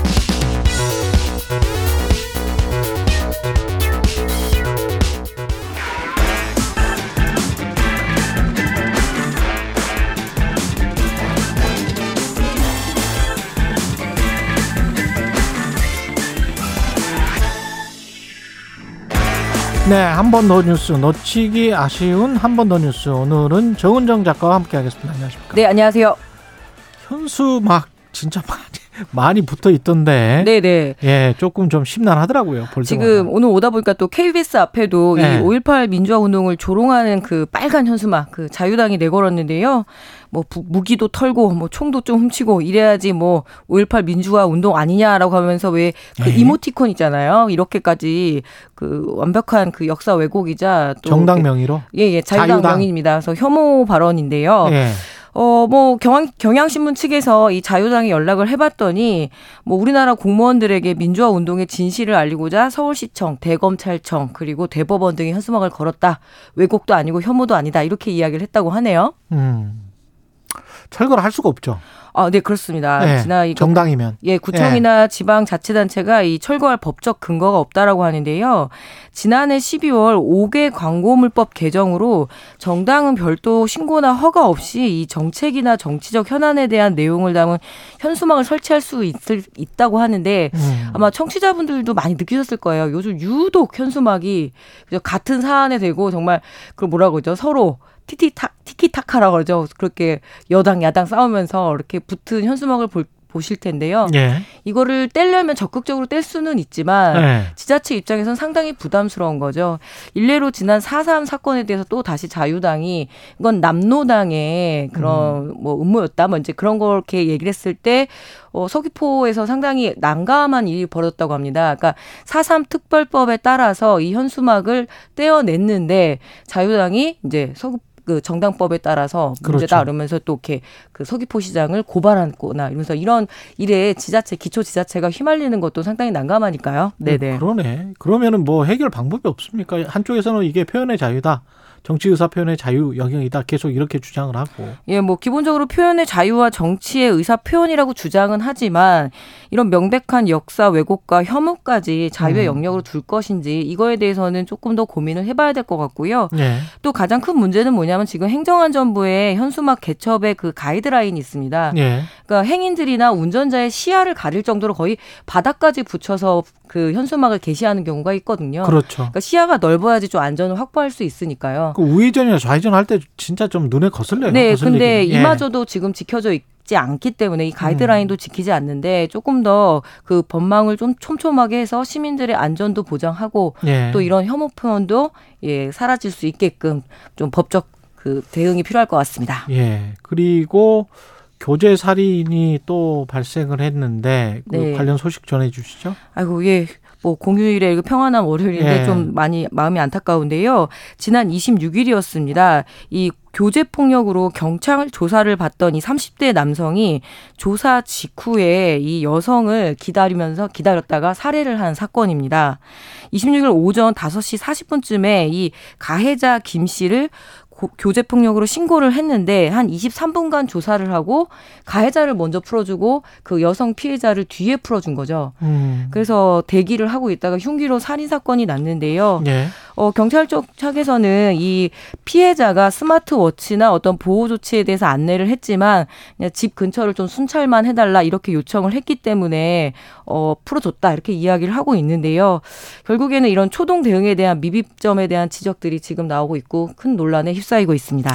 네, 한 번 더 뉴스 놓치기 아쉬운 한 번 더 뉴스 오늘은 정은정 작가와 함께하겠습니다. 안녕하십니까? 네, 안녕하세요. 현수 막 진짜 많이 많이 붙어 있던데. 네네. 예, 조금 좀 심란하더라고요. 지금 오늘 오다 보니까 또 KBS 앞에도 네. 이5.18 민주화 운동을 조롱하는 그 빨간 현수막 그 자유당이 내걸었는데요. 뭐 무기도 털고 뭐 총도 좀 훔치고 이래야지 뭐 5.18 민주화 운동 아니냐라고 하면서 왜그 네. 이모티콘 있잖아요. 이렇게까지 그 완벽한 그 역사 왜곡이자 또 정당 명의로 예예 예, 자유당, 자유당 명의입니다. 그래서 혐오 발언인데요. 네. 어, 뭐, 경향, 경향신문 측에서 이 자유당에 연락을 해봤더니, 뭐, 우리나라 공무원들에게 민주화 운동의 진실을 알리고자 서울시청, 대검찰청, 그리고 대법원 등의 현수막을 걸었다. 왜곡도 아니고 혐오도 아니다. 이렇게 이야기를 했다고 하네요. 음. 철거를 할 수가 없죠. 아, 네, 그렇습니다. 네, 지난 정당이면 예, 구청이나 네. 지방 자치 단체가 이 철거할 법적 근거가 없다라고 하는데요. 지난해 12월 5개 광고물법 개정으로 정당은 별도 신고나 허가 없이 이 정책이나 정치적 현안에 대한 내용을 담은 현수막을 설치할 수 있을, 있다고 하는데 음. 아마 청취자분들도 많이 느끼셨을 거예요. 요즘 유독 현수막이 같은 사안에 대고 정말 그 뭐라고 그러죠? 서로 티티타 티키타카라고 그러죠. 그렇게 여당 야당 싸우면서 이렇게 붙은 현수막을 볼 보실 텐데요. 예. 이거를 떼려면 적극적으로 뗄 수는 있지만 예. 지자체 입장에서는 상당히 부담스러운 거죠. 일례로 지난 4.3 사건에 대해서 또 다시 자유당이 이건 남노당의 그런 음. 뭐 음모였다. 뭐 이제 그런 걸 이렇게 얘기를 했을 때 어, 서귀포에서 상당히 난감한 일이 벌어졌다고 합니다. 그러니까 4.3 특별법에 따라서 이 현수막을 떼어냈는데 자유당이 이제 서귀 그 정당법에 따라서 문제다 그렇죠. 그러면서 또 이렇게 그 서귀포 시장을 고발하거나 이러면서 이런 일에 지자체 기초 지자체가 휘말리는 것도 상당히 난감하니까요. 네네. 그러네. 그러면은 뭐 해결 방법이 없습니까? 한쪽에서는 이게 표현의 자유다. 정치 의사 표현의 자유 영역이다. 계속 이렇게 주장을 하고. 예, 뭐 기본적으로 표현의 자유와 정치의 의사 표현이라고 주장은 하지만 이런 명백한 역사 왜곡과 혐오까지 자유의 음. 영역으로 둘 것인지 이거에 대해서는 조금 더 고민을 해봐야 될 것 같고요. 네. 또 가장 큰 문제는 뭐냐면 지금 행정안전부의 현수막 개첩의 그 가이드라인이 있습니다. 네. 그러니까 행인들이나 운전자의 시야를 가릴 정도로 거의 바닥까지 붙여서 그 현수막을 게시하는 경우가 있거든요. 그렇죠. 그러니까 시야가 넓어야지 좀 안전을 확보할 수 있으니까요. 그 우회전이나 좌회전 할 때 진짜 좀 눈에 거슬려요. 네, 거슬리긴. 근데 예. 이마저도 지금 지켜져 있. 않기 때문에 이 가이드라인도 음. 지키지 않는데 조금 더 그 법망을 좀 촘촘하게 해서 시민들의 안전도 보장하고 예. 또 이런 혐오 표현도 예, 사라질 수 있게끔 좀 법적 그 대응이 필요할 것 같습니다. 예. 그리고 교제 살인이 또 발생을 했는데 그 네. 관련 소식 전해 주시죠. 아이고 예. 뭐 공휴일에 평안한 월요일인데 예. 좀 많이 마음이 안타까운데요. 지난 26일이었습니다. 이 교제 폭력으로 경찰 조사를 받던 이 30대 남성이 조사 직후에 이 여성을 기다리면서 기다렸다가 살해를 한 사건입니다. 26일 오전 5시 40분쯤에 이 가해자 김 씨를 교제 폭력으로 신고를 했는데 한 23분간 조사를 하고 가해자를 먼저 풀어주고 그 여성 피해자를 뒤에 풀어준 거죠. 음. 그래서 대기를 하고 있다가 흉기로 살인 사건이 났는데요. 네. 어, 경찰 쪽 측에서는 이 피해자가 스마트워치나 어떤 보호 조치에 대해서 안내를 했지만 그냥 집 근처를 좀 순찰만 해달라 이렇게 요청을 했기 때문에 어, 풀어줬다 이렇게 이야기를 하고 있는데요. 결국에는 이런 초동 대응에 대한 미비점에 대한 지적들이 지금 나오고 있고 큰 논란에 휩싸 이고 있습니다.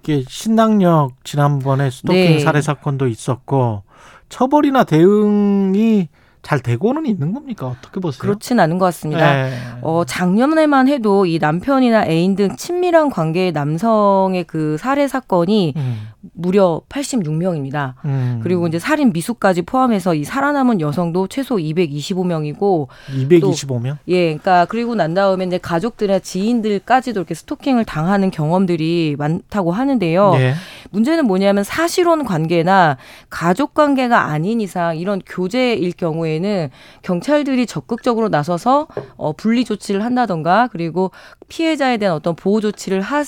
이게 신당역 지난번에 스토킹 네. 살해 사건도 있었고 처벌이나 대응이 잘 되고는 있는 겁니까? 어떻게 보세요? 그렇진 않은 것 같습니다. 네. 어, 작년에만 해도 이 남편이나 애인 등 친밀한 관계의 남성의 그 살해 사건이 음. 무려 86명입니다. 음. 그리고 이제 살인 미수까지 포함해서 이 살아남은 여성도 최소 225명이고 225명? 예, 그러니까 그리고 난 다음에 이제 가족들이나 지인들까지도 이렇게 스토킹을 당하는 경험들이 많다고 하는데요. 네. 문제는 뭐냐면 사실혼 관계나 가족 관계가 아닌 이상 이런 교제일 경우에는 경찰들이 적극적으로 나서서 어, 분리 조치를 한다던가 그리고 피해자에 대한 어떤 보호 조치를 할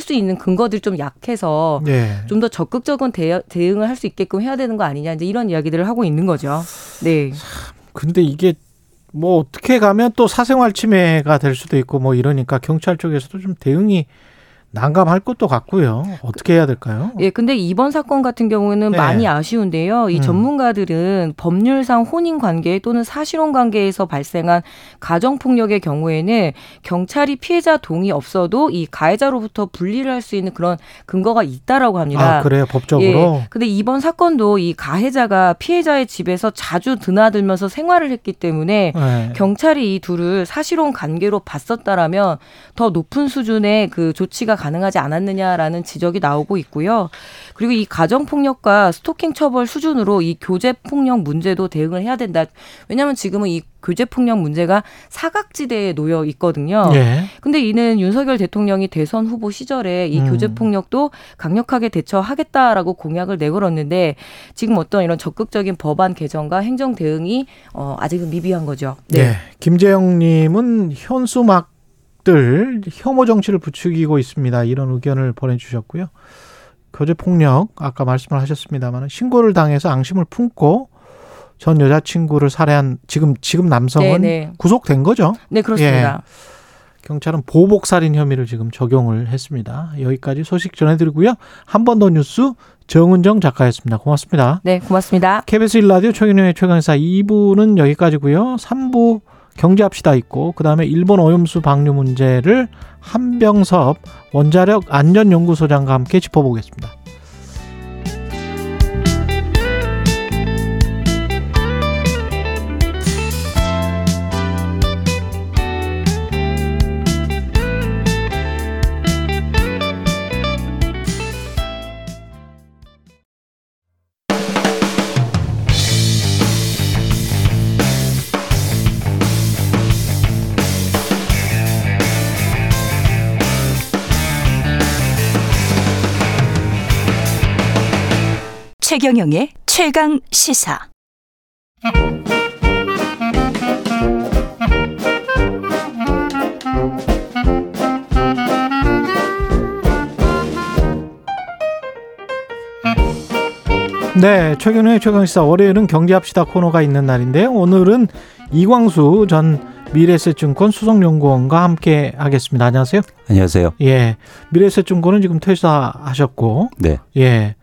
수 있는 근거들이 좀 약해서 네. 좀더 적극적인 대, 대응을 할 수 있게끔 해야 되는 거 아니냐 이제 이런 이야기들을 하고 있는 거죠. 네. 근데 이게 뭐 어떻게 가면 또 사생활 침해가 될 수도 있고 뭐 이러니까 경찰 쪽에서도 좀 대응이 난감할 것도 같고요. 어떻게 해야 될까요? 예, 근데 이번 사건 같은 경우는 네. 많이 아쉬운데요. 이 음. 전문가들은 법률상 혼인 관계 또는 사실혼 관계에서 발생한 가정 폭력의 경우에는 경찰이 피해자 동의 없어도 이 가해자로부터 분리를 할 수 있는 그런 근거가 있다라고 합니다. 아, 그래요? 법적으로? 예. 근데 이번 사건도 이 가해자가 피해자의 집에서 자주 드나들면서 생활을 했기 때문에 네. 경찰이 이 둘을 사실혼 관계로 봤었다라면 더 높은 수준의 그 조치가 가능하지 않았느냐라는 지적이 나오고 있고요. 그리고 이 가정폭력과 스토킹 처벌 수준으로 이 교제폭력 문제도 대응을 해야 된다. 왜냐하면 지금은 이 교제폭력 문제가 사각지대에 놓여 있거든요. 네. 근데 이는 윤석열 대통령이 대선 후보 시절에 이 음. 교제폭력도 강력하게 대처하겠다라고 공약을 내걸었는데 지금 어떤 이런 적극적인 법안 개정과 행정 대응이 어, 아직은 미비한 거죠. 네. 네. 김재영님은 현수막 들 혐오 정치를 부추기고 있습니다. 이런 의견을 보내주셨고요. 교제 폭력 아까 말씀을 하셨습니다만 신고를 당해서 앙심을 품고 전 여자친구를 살해한 지금 지금 남성은 네네. 네. 구속된 거죠? 네 그렇습니다. 예. 경찰은 보복 살인 혐의를 지금 적용을 했습니다. 여기까지 소식 전해드리고요. 한 번 더 뉴스 정은정 작가였습니다. 고맙습니다. 네, 고맙습니다. KBS 1라디오 최경영의 최강사 2부는 여기까지고요. 3부 경제합시다 있고 그다음에 일본 오염수 방류 문제를 한병섭 원자력 안전연구소장과 함께 짚어보겠습니다. 최경영의 최강 시사. 네, 최경영의 최강시사 월요일은 경제합시다 코너가 있는 날인데요. 오늘은 이광수 전 미래에셋증권 수석연구원과 함께 하겠습니다. 안녕하세요. 안녕하세요. 예, 미래에셋증권은 지금 퇴사하셨고, 네, 예,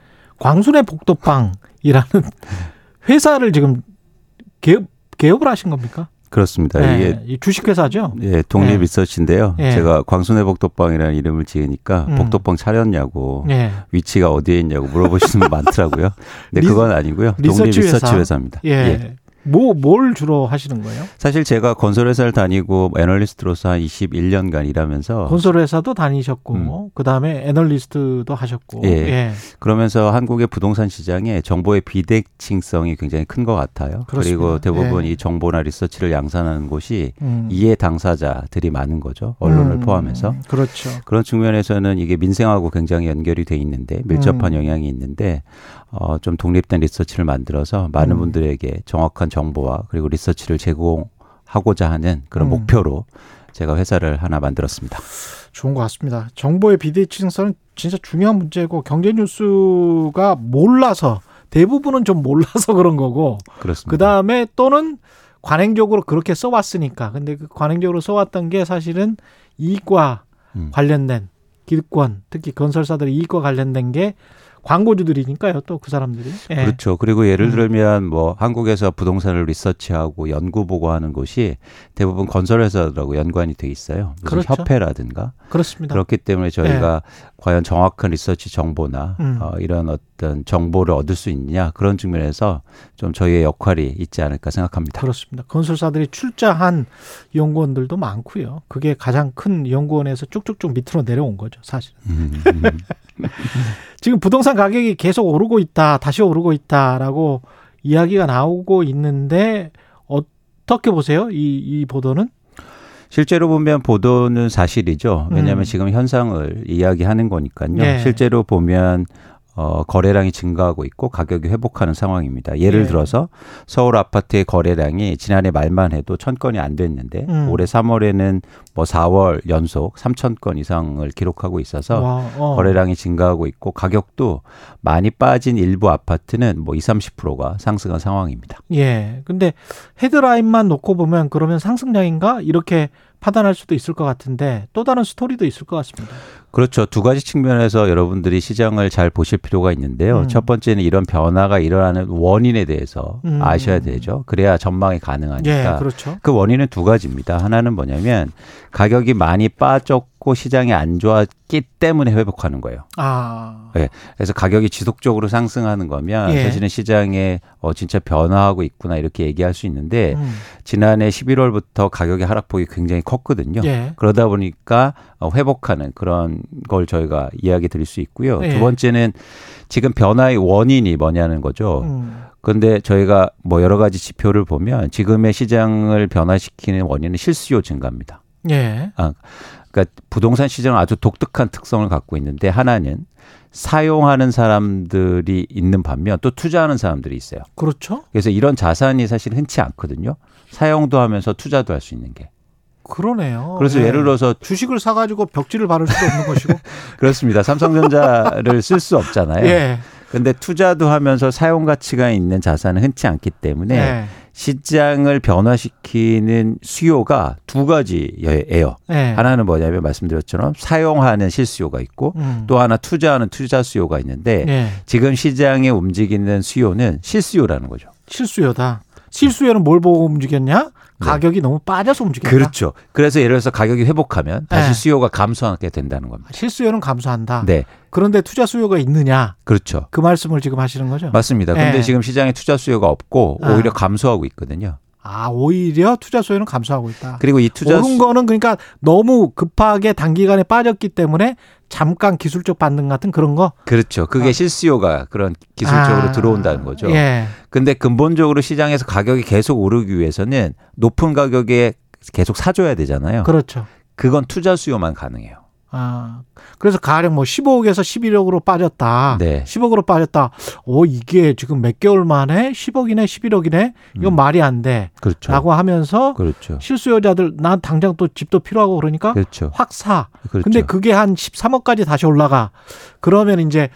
광순의 복도빵이라는 회사를 지금 개업 개업을 하신 겁니까? 그렇습니다. 네, 이게 주식회사죠. 예, 독립 네. 리서치인데요. 네. 제가 광순회 복덕방이라는 이름을 지으니까 음. 복덕방 차렸냐고 네. 위치가 어디에 있냐고 물어보시는 분 많더라고요. 근데 그건 아니고요. 독립 리서치 회사입니다. 예. 예. 뭐, 뭘 주로 하시는 거예요? 사실 제가 건설회사를 다니고 애널리스트로서 한 21년간 일하면서 건설회사도 다니셨고, 음. 그 다음에 애널리스트도 하셨고, 예. 예. 그러면서 한국의 부동산 시장에 정보의 비대칭성이 굉장히 큰 것 같아요. 그렇습니다. 그리고 대부분 예. 이 정보나 리서치를 양산하는 곳이 음. 이해 당사자들이 많은 거죠. 언론을 음. 포함해서. 그렇죠. 그런 측면에서는 이게 민생하고 굉장히 연결이 돼 있는데 밀접한 음. 영향이 있는데 어, 좀 독립된 리서치를 만들어서 많은 음. 분들에게 정확한 정보와 그리고 리서치를 제공하고자 하는 그런 음. 목표로 제가 회사를 하나 만들었습니다. 좋은 것 같습니다. 정보의 비대칭성은 진짜 중요한 문제고 경제 뉴스가 몰라서 대부분은 좀 몰라서 그런 거고 그렇습니다. 그다음에 또는 관행적으로 그렇게 써왔으니까 근데 그 관행적으로 써왔던 게 사실은 이익과 음. 관련된 기득권 특히 건설사들의 이익과 관련된 게 광고주들이니까요, 또 그 사람들이. 예. 그렇죠. 그리고 예를 음. 들면 뭐 한국에서 부동산을 리서치하고 연구 보고하는 곳이 대부분 건설회사들하고 연관이 돼 있어요. 그렇죠. 협회라든가. 그렇습니다. 그렇기 때문에 저희가 예. 과연 정확한 리서치 정보나 음. 어, 이런 어떤 정보를 얻을 수 있느냐 그런 측면에서 좀 저희의 역할이 있지 않을까 생각합니다. 그렇습니다. 건설사들이 출자한 연구원들도 많고요. 그게 가장 큰 연구원에서 쭉쭉쭉 밑으로 내려온 거죠, 사실. 음. 지금 부동산 가격이 계속 오르고 있다, 다시 오르고 있다라고 이야기가 나오고 있는데 어떻게 보세요? 이, 이 보도는? 실제로 보면 보도는 사실이죠. 왜냐하면 음. 지금 현상을 이야기하는 거니까요. 네. 실제로 보면 어, 거래량이 증가하고 있고 가격이 회복하는 상황입니다. 예를 예. 들어서 서울 아파트의 거래량이 지난해 말만 해도 천 건이 안 됐는데 음. 올해 3월에는 뭐 4월 연속 3천 건 이상을 기록하고 있어서 와, 어. 거래량이 증가하고 있고 가격도 많이 빠진 일부 아파트는 뭐 20, 30%가 상승한 상황입니다. 예. 근데 헤드라인만 놓고 보면 그러면 상승량인가 이렇게 판단할 수도 있을 것 같은데 또 다른 스토리도 있을 것 같습니다. 그렇죠. 두 가지 측면에서 여러분들이 시장을 잘 보실 필요가 있는데요. 음. 첫 번째는 이런 변화가 일어나는 원인에 대해서 음. 아셔야 되죠. 그래야 전망이 가능하니까. 예, 그렇죠. 그 원인은 두 가지입니다. 하나는 뭐냐면 가격이 많이 빠졌고 시장이 안 좋았기 때문에 회복하는 거예요. 아. 네. 그래서 가격이 지속적으로 상승하는 거면 예. 사실은 시장에 어 진짜 변화하고 있구나 이렇게 얘기할 수 있는데 음. 지난해 11월부터 가격의 하락폭이 굉장히 컸거든요. 예. 그러다 보니까 어, 회복하는 그런 걸 저희가 이야기 드릴 수 있고요. 예. 두 번째는 지금 변화의 원인이 뭐냐는 거죠. 음. 그런데 저희가 뭐 여러 가지 지표를 보면 지금의 시장을 변화시키는 원인은 실수요 증가입니다. 예. 아, 그러니까 부동산 시장은 아주 독특한 특성을 갖고 있는데 하나는 사용하는 사람들이 있는 반면 또 투자하는 사람들이 있어요. 그렇죠. 그래서 이런 자산이 사실 흔치 않거든요. 사용도 하면서 투자도 할 수 있는 게. 그러네요. 그래서 네. 예를 들어서 주식을 사가지고 벽지를 바를 수도 없는 것이고. 그렇습니다. 삼성전자를 쓸 수 없잖아요. 예. 근데 투자도 하면서 사용 가치가 있는 자산은 흔치 않기 때문에 네. 시장을 변화시키는 수요가 두 가지예요. 네. 하나는 뭐냐면 말씀드렸처럼 사용하는 실수요가 있고 음. 또 하나 투자하는 투자 수요가 있는데 네. 지금 시장에 움직이는 수요는 실수요라는 거죠. 실수요다. 실수요는 뭘 보고 움직였냐? 네. 가격이 네. 너무 빠져서 움직인다. 그렇죠. 그래서 예를 들어서 가격이 회복하면 다시 네. 수요가 감소하게 된다는 겁니다. 실수요는 감소한다. 네. 그런데 투자 수요가 있느냐? 그렇죠. 그 말씀을 지금 하시는 거죠? 맞습니다. 근데 네. 지금 시장에 투자 수요가 없고 아. 오히려 감소하고 있거든요. 아, 오히려 투자 수요는 감소하고 있다. 그리고 이 투자 오른 거는 그러니까 너무 급하게 단기간에 빠졌기 때문에 잠깐 기술적 반등 같은 그런 거? 그렇죠. 그게 아. 실수요가 그런 기술적으로 아. 들어온다는 거죠. 예. 근데 근본적으로 시장에서 가격이 계속 오르기 위해서는 높은 가격에 계속 사줘야 되잖아요. 그렇죠. 그건 투자 수요만 가능해요. 아, 그래서 가령 뭐 15억에서 11억으로 빠졌다. 네. 10억으로 빠졌다. 오, 이게 지금 몇 개월 만에 10억이네, 11억이네? 이건 음. 말이 안 돼. 그렇죠. 라고 하면서 그렇죠. 실수요자들 난 당장 또 집도 필요하고 그러니까 그렇죠. 확 사. 그렇죠. 근데 그게 한 13억까지 다시 올라가. 그러면 이제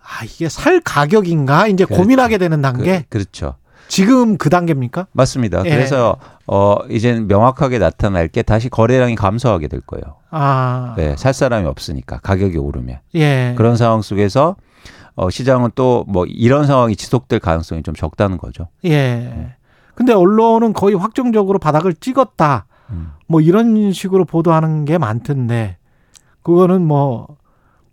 아, 이게 살 가격인가? 이제 그렇죠. 고민하게 되는 단계. 그, 그렇죠. 지금 그 단계입니까? 맞습니다. 예. 그래서 어 이제 명확하게 나타날 게 다시 거래량이 감소하게 될 거예요. 아. 네, 살 사람이 없으니까 가격이 오르면. 예. 그런 상황 속에서 어 시장은 또 뭐 이런 상황이 지속될 가능성이 좀 적다는 거죠. 예. 네. 근데 언론은 거의 확정적으로 바닥을 찍었다. 음. 뭐 이런 식으로 보도하는 게 많던데 그거는 뭐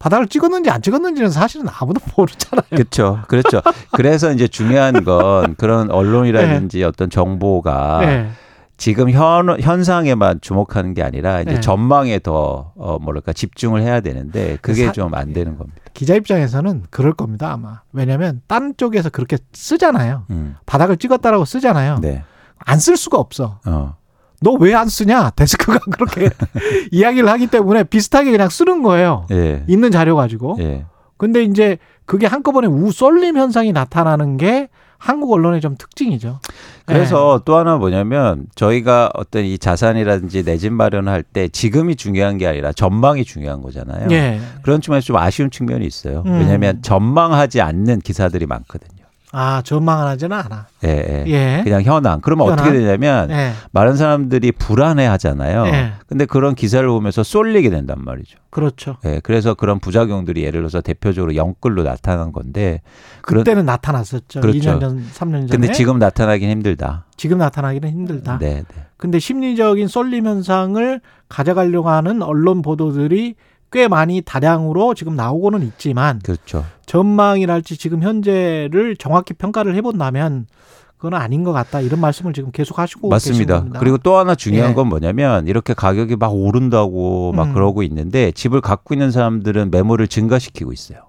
바닥을 찍었는지 안 찍었는지는 사실은 아무도 모르잖아요. 그렇죠. 그렇죠. 그래서 이제 중요한 건 그런 언론이라든지 네. 어떤 정보가 네. 지금 현, 현상에만 주목하는 게 아니라 이제 네. 전망에 더, 어, 뭐랄까, 집중을 해야 되는데 그게 좀 안 되는 겁니다. 기자 입장에서는 그럴 겁니다, 아마. 왜냐면 딴 쪽에서 그렇게 쓰잖아요. 음. 바닥을 찍었다라고 쓰잖아요. 네. 안쓸 수가 없어. 어. 너 왜 안 쓰냐? 데스크가 그렇게 이야기를 하기 때문에 비슷하게 그냥 쓰는 거예요. 예. 있는 자료 가지고. 예. 근데 이제 그게 한꺼번에 우 쏠림 현상이 나타나는 게 한국 언론의 좀 특징이죠. 그래서 네. 또 하나 뭐냐면 저희가 어떤 이 자산이라든지 내 집 마련할 때 지금이 중요한 게 아니라 전망이 중요한 거잖아요. 네. 그런 측면에서 좀 아쉬운 측면이 있어요. 음. 왜냐하면 전망하지 않는 기사들이 많거든요. 아, 전망을 하지는 않아. 예, 예. 예. 그냥 현황. 그러면 현황? 어떻게 되냐면 예. 많은 사람들이 불안해 하잖아요. 예. 근데 그런 기사를 보면서 쏠리게 된단 말이죠. 그렇죠. 예. 그래서 그런 부작용들이 예를 들어서 대표적으로 영끌로 나타난 건데 그때는 그런, 나타났었죠. 그렇죠. 2년 전, 3년 전에. 근데 지금 나타나긴 힘들다. 지금 나타나기는 힘들다. 네, 네. 근데 심리적인 쏠림 현상을 가져가려고 하는 언론 보도들이 꽤 많이 다량으로 지금 나오고는 있지만 그렇죠. 전망이랄지 지금 현재를 정확히 평가를 해본다면 그건 아닌 것 같다 이런 말씀을 지금 계속 하시고 맞습니다. 그리고 또 하나 중요한 예. 건 뭐냐면 이렇게 가격이 막 오른다고 막 음. 그러고 있는데 집을 갖고 있는 사람들은 매물을 증가시키고 있어요.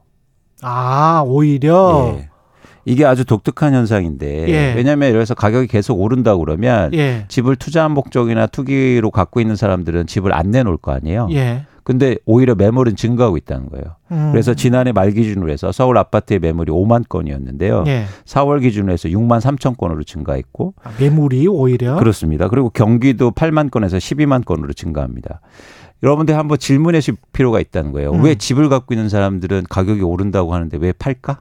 아 오히려 예. 이게 아주 독특한 현상인데 예. 왜냐하면 이래서 가격이 계속 오른다 그러면 예. 집을 투자 목적이나 투기로 갖고 있는 사람들은 집을 안 내놓을 거 아니에요. 예. 근데 오히려 매물은 증가하고 있다는 거예요. 음. 그래서 지난해 말 기준으로 해서 서울 아파트의 매물이 5만 건이었는데요. 예. 4월 기준으로 해서 6만 3천 건으로 증가했고 아, 매물이 오히려 그렇습니다. 그리고 경기도 8만 건에서 12만 건으로 증가합니다. 여러분들 한번 질문해 실 필요가 있다는 거예요. 음. 왜 집을 갖고 있는 사람들은 가격이 오른다고 하는데 왜 팔까?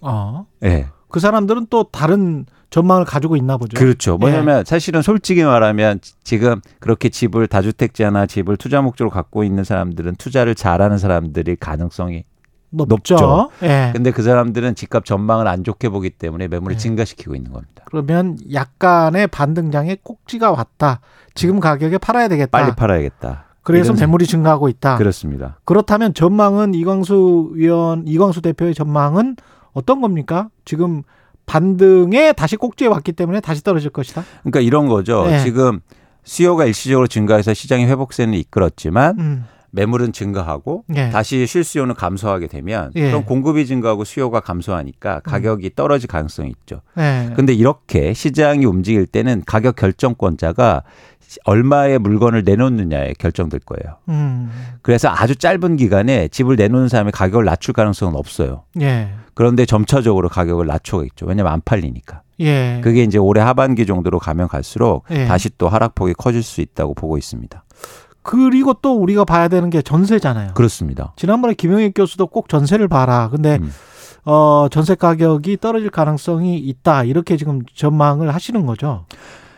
어. 예. 네. 그 사람들은 또 다른 전망을 가지고 있나 보죠. 그렇죠. 뭐냐면 예. 사실은 솔직히 말하면 지금 그렇게 집을 다주택자나 집을 투자 목적으로 갖고 있는 사람들은 투자를 잘하는 사람들이 가능성이 높죠. 높죠. 예. 근데 그 사람들은 집값 전망을 안 좋게 보기 때문에 매물을 예. 증가시키고 있는 겁니다. 그러면 약간의 반등장에 꼭지가 왔다. 지금 가격에 팔아야 되겠다. 빨리 팔아야겠다. 그래서 매물이 증가하고 있다. 그렇습니다. 그렇다면 전망은 이광수 위원 이광수 대표의 전망은 어떤 겁니까? 지금 반등에 다시 꼭지에 왔기 때문에 다시 떨어질 것이다. 그러니까 이런 거죠. 네. 지금 수요가 일시적으로 증가해서 시장의 회복세는 이끌었지만 음. 매물은 증가하고 예. 다시 실수요는 감소하게 되면 예. 그럼 공급이 증가하고 수요가 감소하니까 음. 가격이 떨어질 가능성이 있죠. 그런데 예. 이렇게 시장이 움직일 때는 가격 결정권자가 얼마의 물건을 내놓느냐에 결정될 거예요. 음. 그래서 아주 짧은 기간에 집을 내놓는 사람의 가격을 낮출 가능성은 없어요. 예. 그런데 점차적으로 가격을 낮추겠죠. 왜냐하면 안 팔리니까. 예. 그게 이제 올해 하반기 정도로 가면 갈수록 예. 다시 또 하락폭이 커질 수 있다고 보고 있습니다. 그리고 또 우리가 봐야 되는 게 전세잖아요. 그렇습니다. 지난번에 김영익 교수도 꼭 전세를 봐라. 근데 음. 어, 전세 가격이 떨어질 가능성이 있다. 이렇게 지금 전망을 하시는 거죠.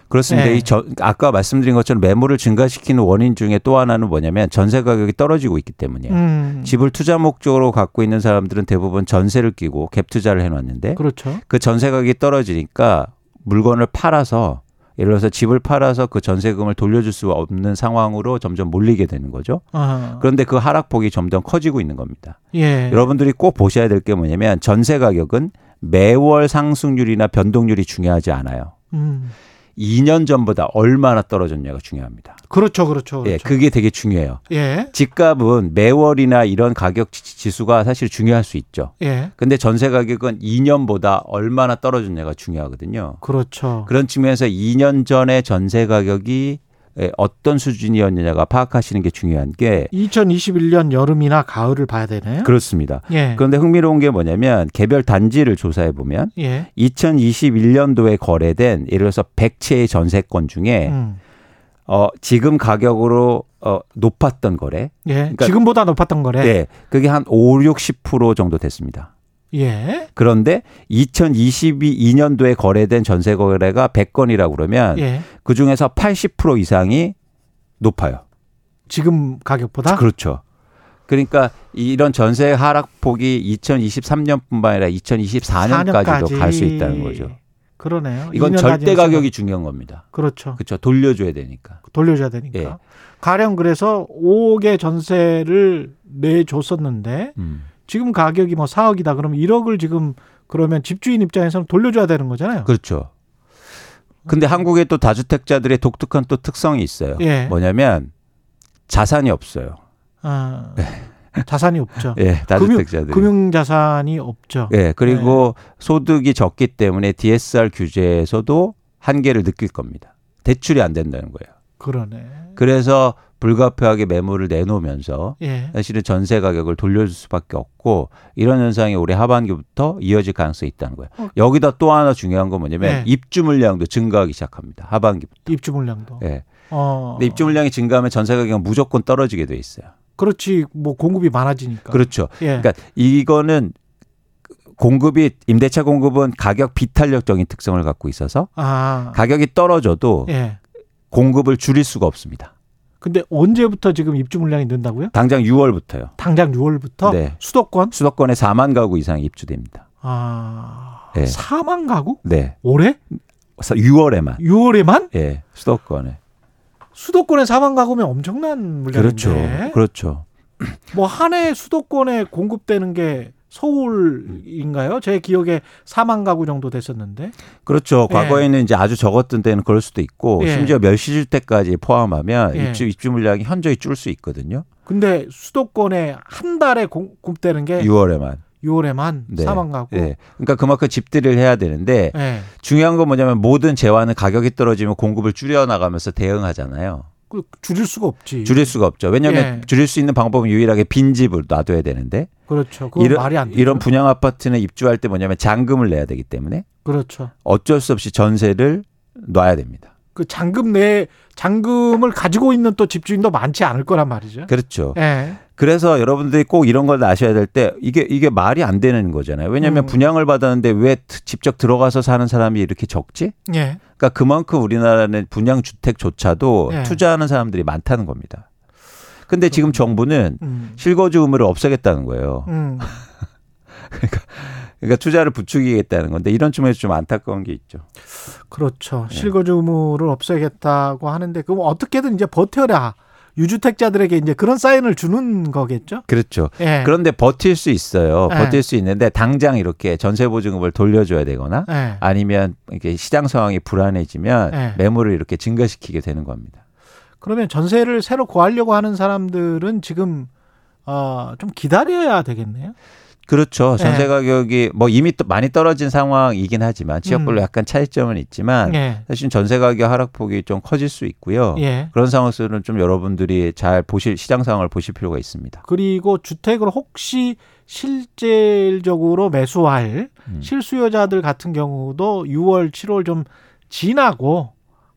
그렇습니다. 네. 이 저, 아까 말씀드린 것처럼 매물을 증가시키는 원인 중에 또 하나는 뭐냐면 전세 가격이 떨어지고 있기 때문이에요. 음. 집을 투자 목적으로 갖고 있는 사람들은 대부분 전세를 끼고 갭 투자를 해놨는데 그렇죠. 그 전세 가격이 떨어지니까 물건을 팔아서 예를 들어서 집을 팔아서 그 전세금을 돌려줄 수 없는 상황으로 점점 몰리게 되는 거죠. 아하. 그런데 그 하락폭이 점점 커지고 있는 겁니다. 예. 여러분들이 꼭 보셔야 될 게 뭐냐면 전세 가격은 매월 상승률이나 변동률이 중요하지 않아요. 음. 2년 전보다 얼마나 떨어졌냐가 중요합니다. 그렇죠, 그렇죠, 그렇죠. 예, 그게 되게 중요해요. 예. 집값은 매월이나 이런 가격 지수가 사실 중요할 수 있죠. 예. 근데 전세 가격은 2년보다 얼마나 떨어졌냐가 중요하거든요. 그렇죠. 그런 측면에서 2년 전에 전세 가격이 예, 어떤 수준이었느냐가 파악하시는 게 중요한 게 2021년 여름이나 가을을 봐야 되나요? 그렇습니다. 예. 그런데 흥미로운 게 뭐냐면 개별 단지를 조사해 보면 예. 2021년도에 거래된 예를 들어서 100채의 전세권 중에 음. 어, 지금 가격으로 어, 높았던 거래. 예. 그러니까, 지금보다 높았던 거래. 네. 그게 한 5, 60% 정도 됐습니다. 예. 그런데 2022년도에 거래된 전세 거래가 100건이라고 그러면 예. 그 중에서 80% 이상이 높아요. 지금 가격보다? 그렇죠. 그러니까 이런 전세 하락폭이 2023년뿐만 아니라 2024년까지도 갈 수 있다는 거죠. 그러네요. 이건 절대 가격이 중요한 겁니다. 그렇죠. 그렇죠. 돌려줘야 되니까. 돌려줘야 되니까. 예. 가령 그래서 5억의 전세를 내줬었는데 음. 지금 가격이 뭐 4억이다. 그러면 1억을 지금 그러면 집주인 입장에서는 돌려줘야 되는 거잖아요. 그렇죠. 근데 한국에 또 다주택자들의 독특한 또 특성이 있어요. 예. 뭐냐면 자산이 없어요. 아, 네. 자산이 없죠. 예, 다주택자들. 금융, 자산이 없죠. 예, 그리고 예. 소득이 적기 때문에 DSR 규제에서도 한계를 느낄 겁니다. 대출이 안 된다는 거예요. 그러네. 그래서 불가피하게 매물을 내놓으면서 예. 사실은 전세 가격을 돌려줄 수밖에 없고 이런 현상이 올해 하반기부터 이어질 가능성이 있다는 거예요. 어. 여기다 또 하나 중요한 건 뭐냐면 예. 입주 물량도 증가하기 시작합니다. 하반기부터. 입주 물량도. 예. 어. 근데 입주 물량이 증가하면 전세 가격은 무조건 떨어지게 돼 있어요. 그렇지. 뭐 공급이 많아지니까. 그렇죠. 예. 그러니까 이거는 공급이 임대차 공급은 가격 비탄력적인 특성을 갖고 있어서 아. 가격이 떨어져도 예. 공급을 줄일 수가 없습니다. 근데 언제부터 지금 입주 물량이 는다고요? 당장 6월부터요. 당장 6월부터 네. 수도권? 수도권에 4만 가구 이상 입주됩니다. 아, 네. 4만 가구? 네. 올해? 6월에만. 6월에만? 예, 네, 수도권에. 수도권에 4만 가구면 엄청난 물량인데. 그렇죠. 그렇죠. 뭐 한 해 수도권에 공급되는 게 서울인가요? 제 기억에 4만 가구 정도 됐었는데. 그렇죠. 예. 과거에는 예. 이제 아주 적었던 때는 그럴 수도 있고 예. 심지어 멸시주택까지 포함하면 예. 입주 입주 물량이 현저히 줄 수 있거든요. 근데 수도권에 한 달에 공급되는 게 6월에만 6월에만 네. 4만 가구. 네. 그러니까 그만큼 집들이를 해야 되는데 네. 중요한 건 뭐냐면 모든 재화는 가격이 떨어지면 공급을 줄여 나가면서 대응하잖아요. 그 줄일 수가 없지. 줄일 수가 없죠. 왜냐하면 예. 줄일 수 있는 방법은 유일하게 빈 집을 놔둬야 되는데. 그렇죠. 이런, 말이 안 이런 분양 아파트는 입주할 때 뭐냐면 잔금을 내야 되기 때문에. 그렇죠. 어쩔 수 없이 전세를 놔야 됩니다. 그 잔금 내 잔금을 가지고 있는 또 집주인도 많지 않을 거란 말이죠. 그렇죠. 예. 그래서 여러분들이 꼭 이런 걸 아셔야 될 때 이게 이게 말이 안 되는 거잖아요. 왜냐하면 음. 분양을 받았는데 왜 직접 들어가서 사는 사람이 이렇게 적지? 예. 그러니까 그만큼 우리나라는 분양 주택조차도 예. 투자하는 사람들이 많다는 겁니다. 근데 지금 정부는 음. 실거주 의무를 없애겠다는 거예요. 음. 그러니까 그러니까 투자를 부추기겠다는 건데 이런 측면에서 좀 안타까운 게 있죠. 그렇죠. 네. 실거주 의무를 없애겠다고 하는데 그럼 어떻게든 이제 버텨라. 유주택자들에게 이제 그런 사인을 주는 거겠죠. 그렇죠. 예. 그런데 버틸 수 있어요. 예. 버틸 수 있는데 당장 이렇게 전세 보증금을 돌려줘야 되거나 예. 아니면 이렇게 시장 상황이 불안해지면 예. 매물을 이렇게 증가시키게 되는 겁니다. 그러면 전세를 새로 구하려고 하는 사람들은 지금 어, 좀 기다려야 되겠네요. 그렇죠. 전세 네. 가격이 뭐 이미 또 많이 떨어진 상황이긴 하지만 지역별로 음. 약간 차이점은 있지만 네. 사실 전세 가격 하락폭이 좀 커질 수 있고요. 네. 그런 상황에서는 좀 여러분들이 잘 보실 시장 상황을 보실 필요가 있습니다. 그리고 주택을 혹시 실질적으로 매수할 음. 실수요자들 같은 경우도 6월, 7월 좀 지나고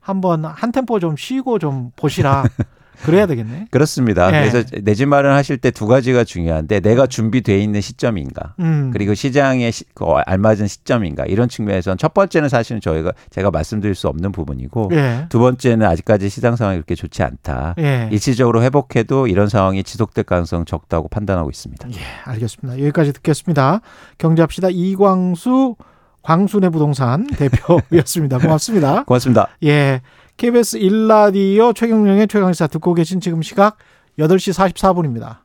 한번 한 템포 좀 쉬고 좀 보시라. 그래야 되겠네. 그렇습니다. 네. 그래서 내 집 마련하실 때 두 가지가 중요한데 내가 준비돼 있는 시점인가, 음. 그리고 시장에 시, 그 알맞은 시점인가 이런 측면에서는 첫 번째는 사실은 저희가 제가 말씀드릴 수 없는 부분이고 예. 두 번째는 아직까지 시장 상황이 그렇게 좋지 않다. 예. 일시적으로 회복해도 이런 상황이 지속될 가능성 적다고 판단하고 있습니다. 예, 알겠습니다. 여기까지 듣겠습니다. 경제합시다 이광수 광순의 부동산 대표였습니다. 고맙습니다. 고맙습니다. 예. KBS 일라디오 최경영의 최강시사 듣고 계신 지금 시각 8시 44분입니다.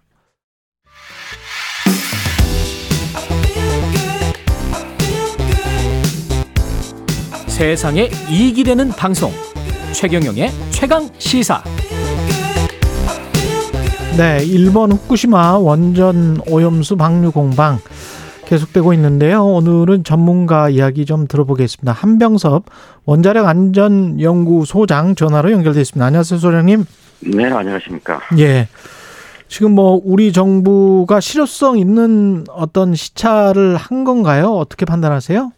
세상에 이익이 되는 방송 최경영의 최강 시사 네, 일본 후쿠시마 원전 오염수 방류 공방 계속되고 있는데요. 오늘은 전문가 이야기 좀 들어보겠습니다. 한병섭 원자력 안전 연구소장 전화로 연결돼 있습니다. 안녕하세요, 소장님. 네, 안녕하십니까. 예. 지금 뭐 우리 정부가 실효성 있는 어떤 시차를 한 건가요? 어떻게 판단하세요?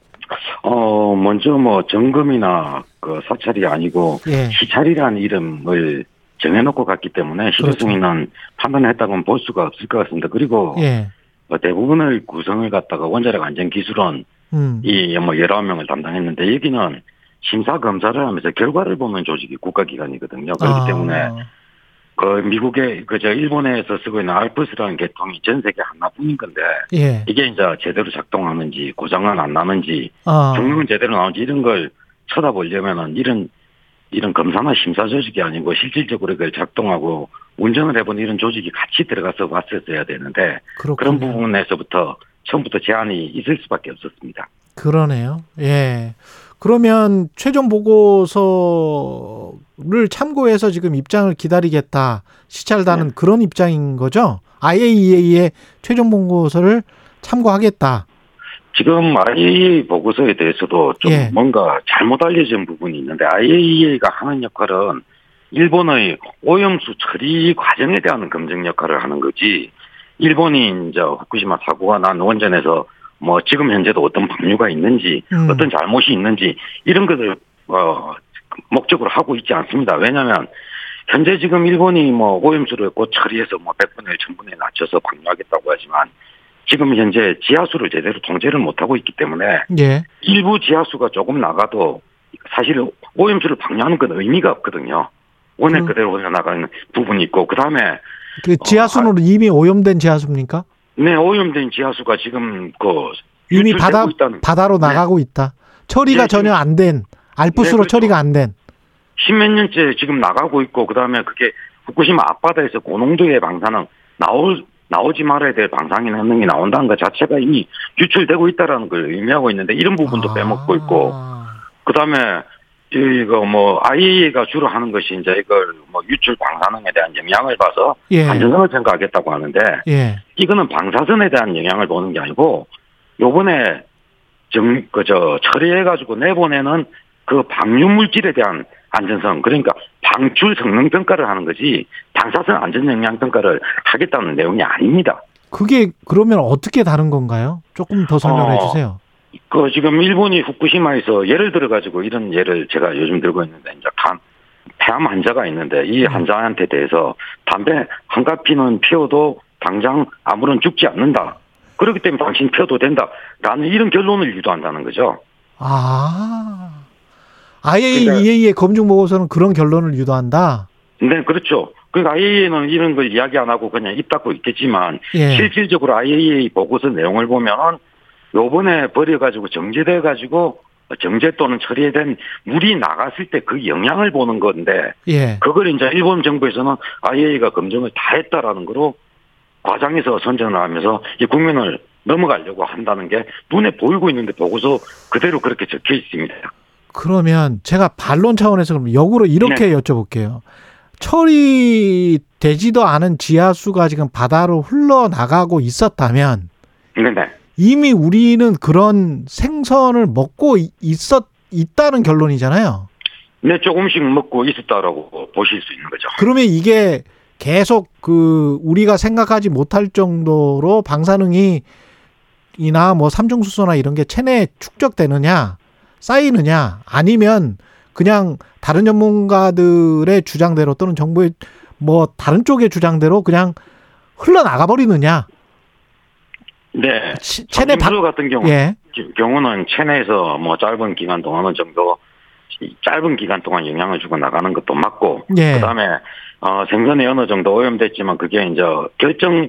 어, 먼저 뭐 점검이나 그 사찰이 아니고 예. 시찰이라는 이름을 정해놓고 갔기 때문에 실효성 그렇죠. 있는 판단을 했다고는 볼 수가 없을 것 같습니다. 그리고 예. 뭐 대부분의 구성을 갖다가 원자력 안전 기술원 음. 이뭐 여러 명을 담당했는데 여기는 심사 검사를 하면서 결과를 보는 조직이 국가기관이거든요. 그렇기 아. 때문에 그 미국의 그저 일본에서 쓰고 있는 알프스라는 계통이 전 세계 하나뿐인 건데 예. 이게 이제 제대로 작동하는지 고장은 안 나는지 아. 정력은 제대로 나오는지 이런 걸 쳐다보려면은 이런 이런 검사나 심사 조직이 아니고 실질적으로 이걸 작동하고 운전을 해본 이런 조직이 같이 들어가서 봤었어야 되는데 그렇군요. 그런 부분에서부터 처음부터 제한이 있을 수밖에 없었습니다. 그러네요. 예. 그러면 최종 보고서를 참고해서 지금 입장을 기다리겠다. 시찰다는 네. 그런 입장인 거죠? IAEA의 최종 보고서를 참고하겠다. 지금 IAEA 보고서에 대해서도 좀 예. 뭔가 잘못 알려진 부분이 있는데 IAEA가 하는 역할은 일본의 오염수 처리 과정에 대한 검증 역할을 하는 거지. 일본이 이제 후쿠시마 사고가 난 원전에서 뭐 지금 현재도 어떤 방류가 있는지 음. 어떤 잘못이 있는지 이런 것을 어 목적으로 하고 있지 않습니다. 왜냐하면 현재 지금 일본이 뭐 오염수를 곧 처리해서 뭐 100분의 1, 1000분에 낮춰서 방류하겠다고 하지만 지금 현재 지하수를 제대로 통제를 못하고 있기 때문에 예. 일부 지하수가 조금 나가도 사실 오염수를 방류하는 건 의미가 없거든요. 원액 음. 그대로 흘러나가는 부분이 있고 그다음에 그 지하수는 어, 이미 오염된 지하수입니까? 네, 오염된 지하수가 지금 그 이미 바다 있다는. 바다로 네. 나가고 있다. 처리가 네, 전혀 안 된 알프스로 네, 그렇죠. 처리가 안 된. 십몇 년째 지금 나가고 있고 그다음에 그게 후쿠시마 앞바다에서 고농도의 방사능 나올 나오지 말아야 될 방사능 현능이 나온다는 것 자체가 이미 유출되고 있다라는 걸 의미하고 있는데 이런 부분도 아. 빼먹고 있고 그다음에 이거 뭐 IAEA가 주로 하는 것이 이제 이걸 뭐 유출 방사능에 대한 영향을 봐서 예. 안전성을 평가하겠다고 하는데 예. 이거는 방사선에 대한 영향을 보는 게 아니고 요번에 정 그저 처리해 가지고 내보내는 그 방류 물질에 대한 안전성 그러니까 방출 성능 평가를 하는 거지 방사선 안전 영향 평가를 하겠다는 내용이 아닙니다. 그게 그러면 어떻게 다른 건가요? 조금 더 설명해 어, 주세요. 그 지금 일본이 후쿠시마에서 예를 들어 가지고 이런 예를 제가 요즘 들고 있는데 이제 간 폐암 환자가 있는데 이 음. 환자한테 대해서 담배 한 갑피는 피워도 당장 아무런 죽지 않는다. 그렇기 때문에 당신 피워도 된다. 라는 이런 결론을 유도한다는 거죠. 아. IAEA의 검증 보고서는 그런 결론을 유도한다? 네, 그렇죠. 그러니까 IAEA는 이런 걸 이야기 안 하고 그냥 입 닫고 있겠지만 예. 실질적으로 IAEA 보고서 내용을 보면 요번에 버려가지고 정제돼가지고 정제 또는 처리된 물이 나갔을 때 그 영향을 보는 건데 예. 그걸 이제 일본 정부에서는 IAEA가 검증을 다 했다라는 거로 과장해서 선전을 하면서 이 국민을 넘어가려고 한다는 게 눈에 보이고 있는데 보고서 그대로 그렇게 적혀 있습니다. 그러면 제가 반론 차원에서 그럼 역으로 이렇게 네. 여쭤볼게요. 처리되지도 않은 지하수가 지금 바다로 흘러나가고 있었다면 네네. 이미 우리는 그런 생선을 먹고 있었 있다는 결론이잖아요. 네, 조금씩 먹고 있었다라고 보실 수 있는 거죠. 그러면 이게 계속 그 우리가 생각하지 못할 정도로 방사능이 이나 뭐 삼중수소나 이런 게 체내에 축적되느냐 쌓이느냐 아니면 그냥 다른 전문가들의 주장대로 또는 정부의 뭐 다른 쪽의 주장대로 그냥 흘러나가 버리느냐 네. 체내 박 같은 경우 예. 경우는 체내에서 뭐 짧은 기간 동안 어느 정도 짧은 기간 동안 영향을 주고 나가는 것도 맞고 예. 그다음에 어 생선이 어느 정도 오염됐지만 그게 이제 결정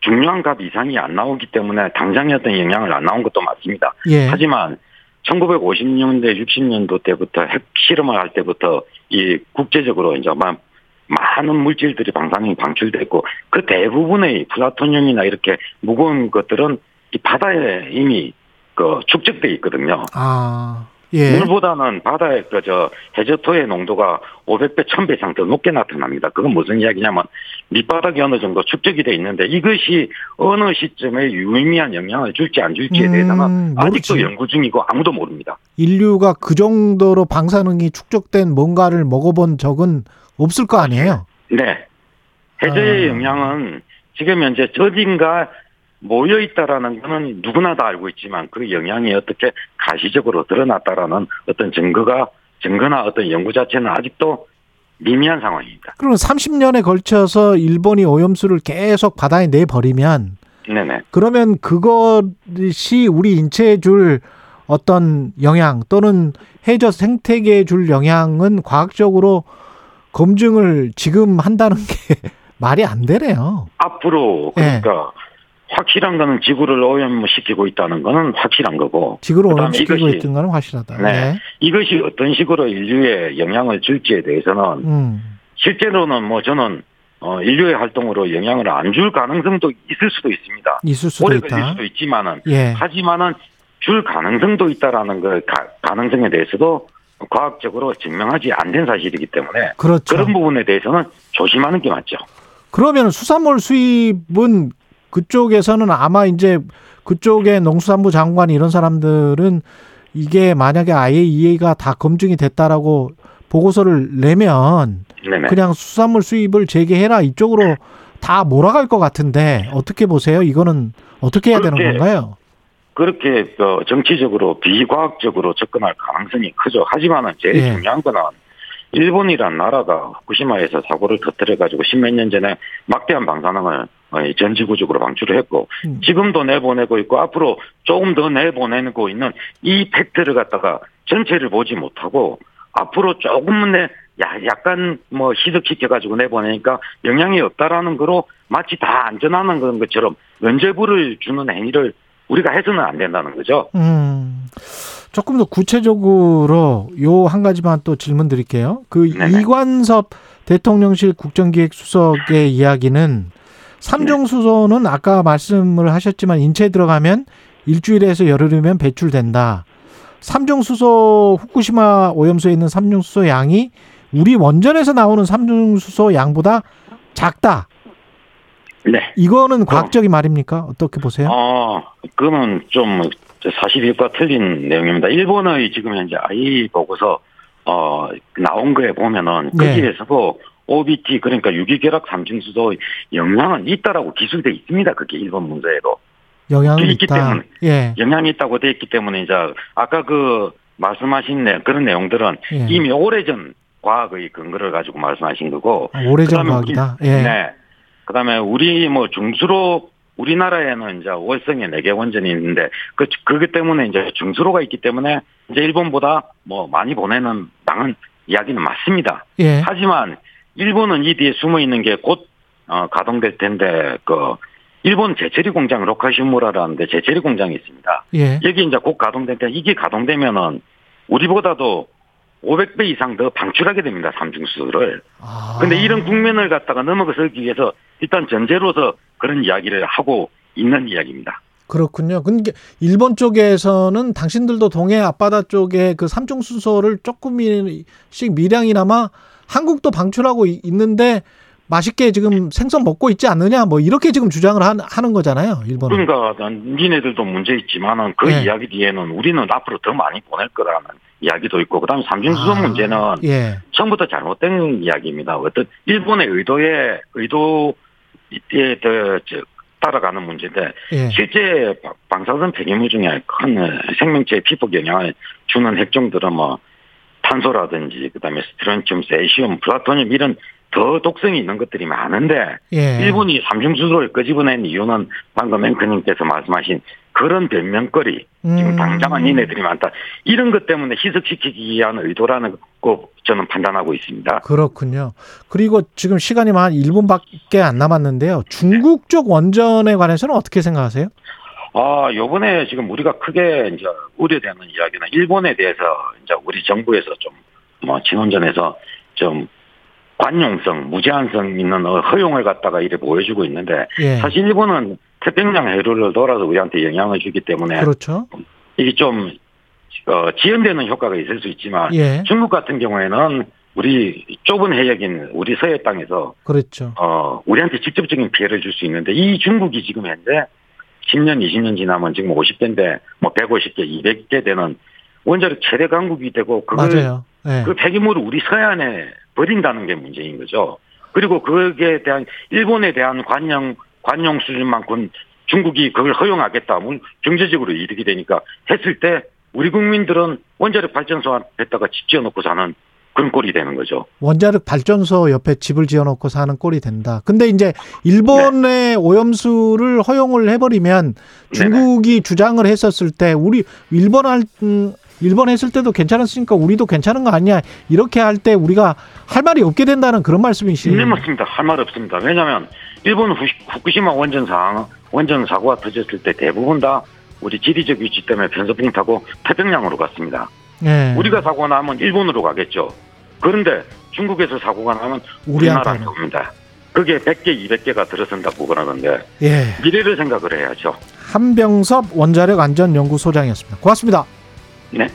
중요한 값 이상이 안 나오기 때문에 당장의 어떤 영향을 안 나온 것도 맞습니다. 예. 하지만 1950년대, 60년도 때부터 핵 실험을 할 때부터 이 국제적으로 이제 많은 물질들이 방사능이 방출됐고 그 대부분의 플라토늄이나 이렇게 무거운 것들은 이 바다에 이미 그 축적돼 있거든요. 아. 예. 물보다는 바다의 그저 해저토의 농도가 500배, 1000배 이상 더 높게 나타납니다. 그건 무슨 이야기냐면 밑바닥이 어느 정도 축적이 돼 있는데 이것이 어느 시점에 유의미한 영향을 줄지 안 줄지에 음, 대해서는 아직도 연구 중이고 아무도 모릅니다. 인류가 그 정도로 방사능이 축적된 뭔가를 먹어본 적은 없을 거 아니에요? 네. 해저의 아. 영향은 지금 현재 저딘가 모여 있다라는 거는 누구나 다 알고 있지만 그 영향이 어떻게 가시적으로 드러났다라는 어떤 증거가 증거나 어떤 연구 자체는 아직도 미미한 상황입니다. 그럼 30년에 걸쳐서 일본이 오염수를 계속 바다에 내버리면 네네. 그러면 그것이 우리 인체에 줄 어떤 영향 또는 해저 생태계에 줄 영향은 과학적으로 검증을 지금 한다는 게 말이 안 되네요. 앞으로 그러니까 네. 확실한 거는 지구를 오염시키고 있다는 거는 확실한 거고. 지구를 오염시키고 있는 거는 확실하다. 네. 네. 이것이 어떤 식으로 인류에 영향을 줄지에 대해서는 음. 실제로는 뭐 저는 어, 인류의 활동으로 영향을 안 줄 가능성도 있을 수도 있습니다. 있을 수도 오래 있다. 걸릴 수도 있지만은 예. 하지만은 줄 가능성도 있다라는 그 가, 가능성에 대해서도 과학적으로 증명하지 안된 사실이기 때문에 그렇죠. 그런 부분에 대해서는 조심하는 게 맞죠. 그러면 수산물 수입은 그쪽에서는 아마 이제 그쪽의 농수산부 장관 이런 사람들은 이게 만약에 IAEA가 다 검증이 됐다라고 보고서를 내면 네네. 그냥 수산물 수입을 재개해라 이쪽으로 다 몰아갈 것 같은데 어떻게 보세요? 이거는 어떻게 해야 되는 건가요? 그렇게 정치적으로 비과학적으로 접근할 가능성이 크죠. 하지만은 제일 예. 중요한 거는 일본이란 나라가 후쿠시마에서 사고를 터뜨려 가지고 십몇 년 전에 막대한 방사능을 어, 전 지구적으로 방출을 했고 음. 지금도 내보내고 있고 앞으로 조금 더 내보내고 있는 이 팩트를 갖다가 전체를 보지 못하고 앞으로 조금 내 약간 뭐 희석시켜 가지고 내보내니까 영향이 없다라는 거로 마치 다 안전하는 그런 것처럼 면죄부를 주는 행위를 우리가 해서는 안 된다는 거죠. 음. 조금 더 구체적으로 요 한 가지만 또 질문 드릴게요. 그 네네. 이관섭 대통령실 국정기획수석의 이야기는 삼종 수소는 아까 말씀을 하셨지만 인체에 들어가면 일주일에서 열흘이면 배출된다. 삼종 수소 후쿠시마 오염수에 있는 삼종 수소 양이 우리 원전에서 나오는 삼종 수소 양보다 작다. 네. 이거는 과학적인 말입니까? 어떻게 보세요? 어, 그거는 좀 사실과 틀린 내용입니다. 일본의 지금 현재 아이 보고서 어 나온 거에 보면은 네. 거기에서도 OBT 그러니까 유기결합 삼중수소 영향은 있다라고 기술돼 있습니다. 그게 일본 문제에도 영향이 있기 있다. 때문에 예. 영향이 있다고 돼 있기 때문에 이제 아까 그 말씀하신 내, 그런 내용들은 예. 이미 오래전 과학의 근거를 가지고 말씀하신 거고 아, 오래전 과학이다. 우리, 예. 네. 그다음에 우리 뭐 중수로 우리나라에는 이제 월성에 네 개 원전이 있는데 그 그기 때문에 이제 중수로가 있기 때문에 이제 일본보다 뭐 많이 보내는 당은 이야기는 맞습니다. 예. 하지만 일본은 이 뒤에 숨어 있는 게곧 어, 가동될 텐데 그 일본 제체리 공장 로카시무라라는데 제체리 공장이 있습니다. 예. 여기 이제 곧 가동될 때 이게 가동되면은 우리보다도 500배 이상 더 방출하게 됩니다. 삼중수를. 아. 근데 이런 국면을 갖다가 넘어서기 위해서 일단 전제로서 그런 이야기를 하고 있는 이야기입니다. 그렇군요. 근데 일본 쪽에서는 당신들도 동해 앞바다 쪽에 그 삼중 수소를 조금씩 미량이나마 한국도 방출하고 있는데 맛있게 지금 생선 먹고 있지 않느냐 뭐 이렇게 지금 주장을 하는 거잖아요 일본은. 그러니까 니네들도 문제 있지만은 그 네. 이야기 뒤에는 우리는 앞으로 더 많이 보낼 거라는 이야기도 있고 그다음에 삼중수소 아, 문제는 예. 처음부터 잘못된 이야기입니다. 어떤 일본의 의도에 의도에 따라가는 문제인데 예. 실제 방사선 폐기물 중에 큰 생명체 피폭 영향을 주는 핵종들은 뭐 탄소라든지 그다음에 스트론튬, 세시움, 플루토늄 이런 더 독성이 있는 것들이 많은데 예. 일본이 삼중수소를 끄집어낸 이유는 방금 앵커님께서 말씀하신 그런 변명거리 음. 지금 당장은 이네들이 많다 이런 것 때문에 희석시키기 위한 의도라는 거 저는 판단하고 있습니다. 그렇군요. 그리고 지금 시간이 한 1분밖에 안 남았는데요. 중국 쪽 원전에 관해서는 어떻게 생각하세요? 아, 요번에 지금 우리가 크게 이제 우려되는 이야기는 일본에 대해서 이제 우리 정부에서 좀 뭐 진원전에서 좀 관용성, 무제한성 있는 허용을 갖다가 이렇게 보여주고 있는데 예. 사실 일본은 태평양 해류를 돌아서 우리한테 영향을 주기 때문에 그렇죠. 이게 좀 어, 지연되는 효과가 있을 수 있지만 예. 중국 같은 경우에는 우리 좁은 해역인 우리 서해 땅에서 그렇죠. 어, 우리한테 직접적인 피해를 줄 수 있는데 이 중국이 지금 현재 10년, 20년 지나면 지금 50대인데 뭐 150개, 200개 되는 원자력 최대 강국이 되고 그걸 맞아요. 네. 그 폐기물을 우리 서해안에 버린다는 게 문제인 거죠. 그리고 거기에 대한 일본에 대한 관용 관용 수준만큼 중국이 그걸 허용하겠다. 면 경제적으로 이득이 되니까 했을 때 우리 국민들은 원자력 발전소 앞에다가 집 지어놓고 사는 그런 꼴이 되는 거죠. 원자력 발전소 옆에 집을 지어놓고 사는 꼴이 된다. 근데 이제 일본의 네. 오염수를 허용을 해버리면 중국이 네네. 주장을 했었을 때 우리 일본 할 음, 일본 했을 때도 괜찮았으니까 우리도 괜찮은 거 아니야. 이렇게 할 때 우리가 할 말이 없게 된다는 그런 말씀이시죠? 네, 맞습니다. 할 말 없습니다. 왜냐하면 일본 후쿠시마 원전 상 원전 사고가 터졌을 때 대부분 다 우리 지리적 위치 때문에 편서풍 타고 태평양으로 갔습니다. 네. 우리가 사고가 나면 일본으로 가겠죠. 그런데 중국에서 사고가 나면 우리나라로 옵니다. 그게 100개, 200개가 들어선다고 그러는데 예. 미래를 생각을 해야죠. 한병섭 원자력 안전연구소장이었습니다. 고맙습니다. 네.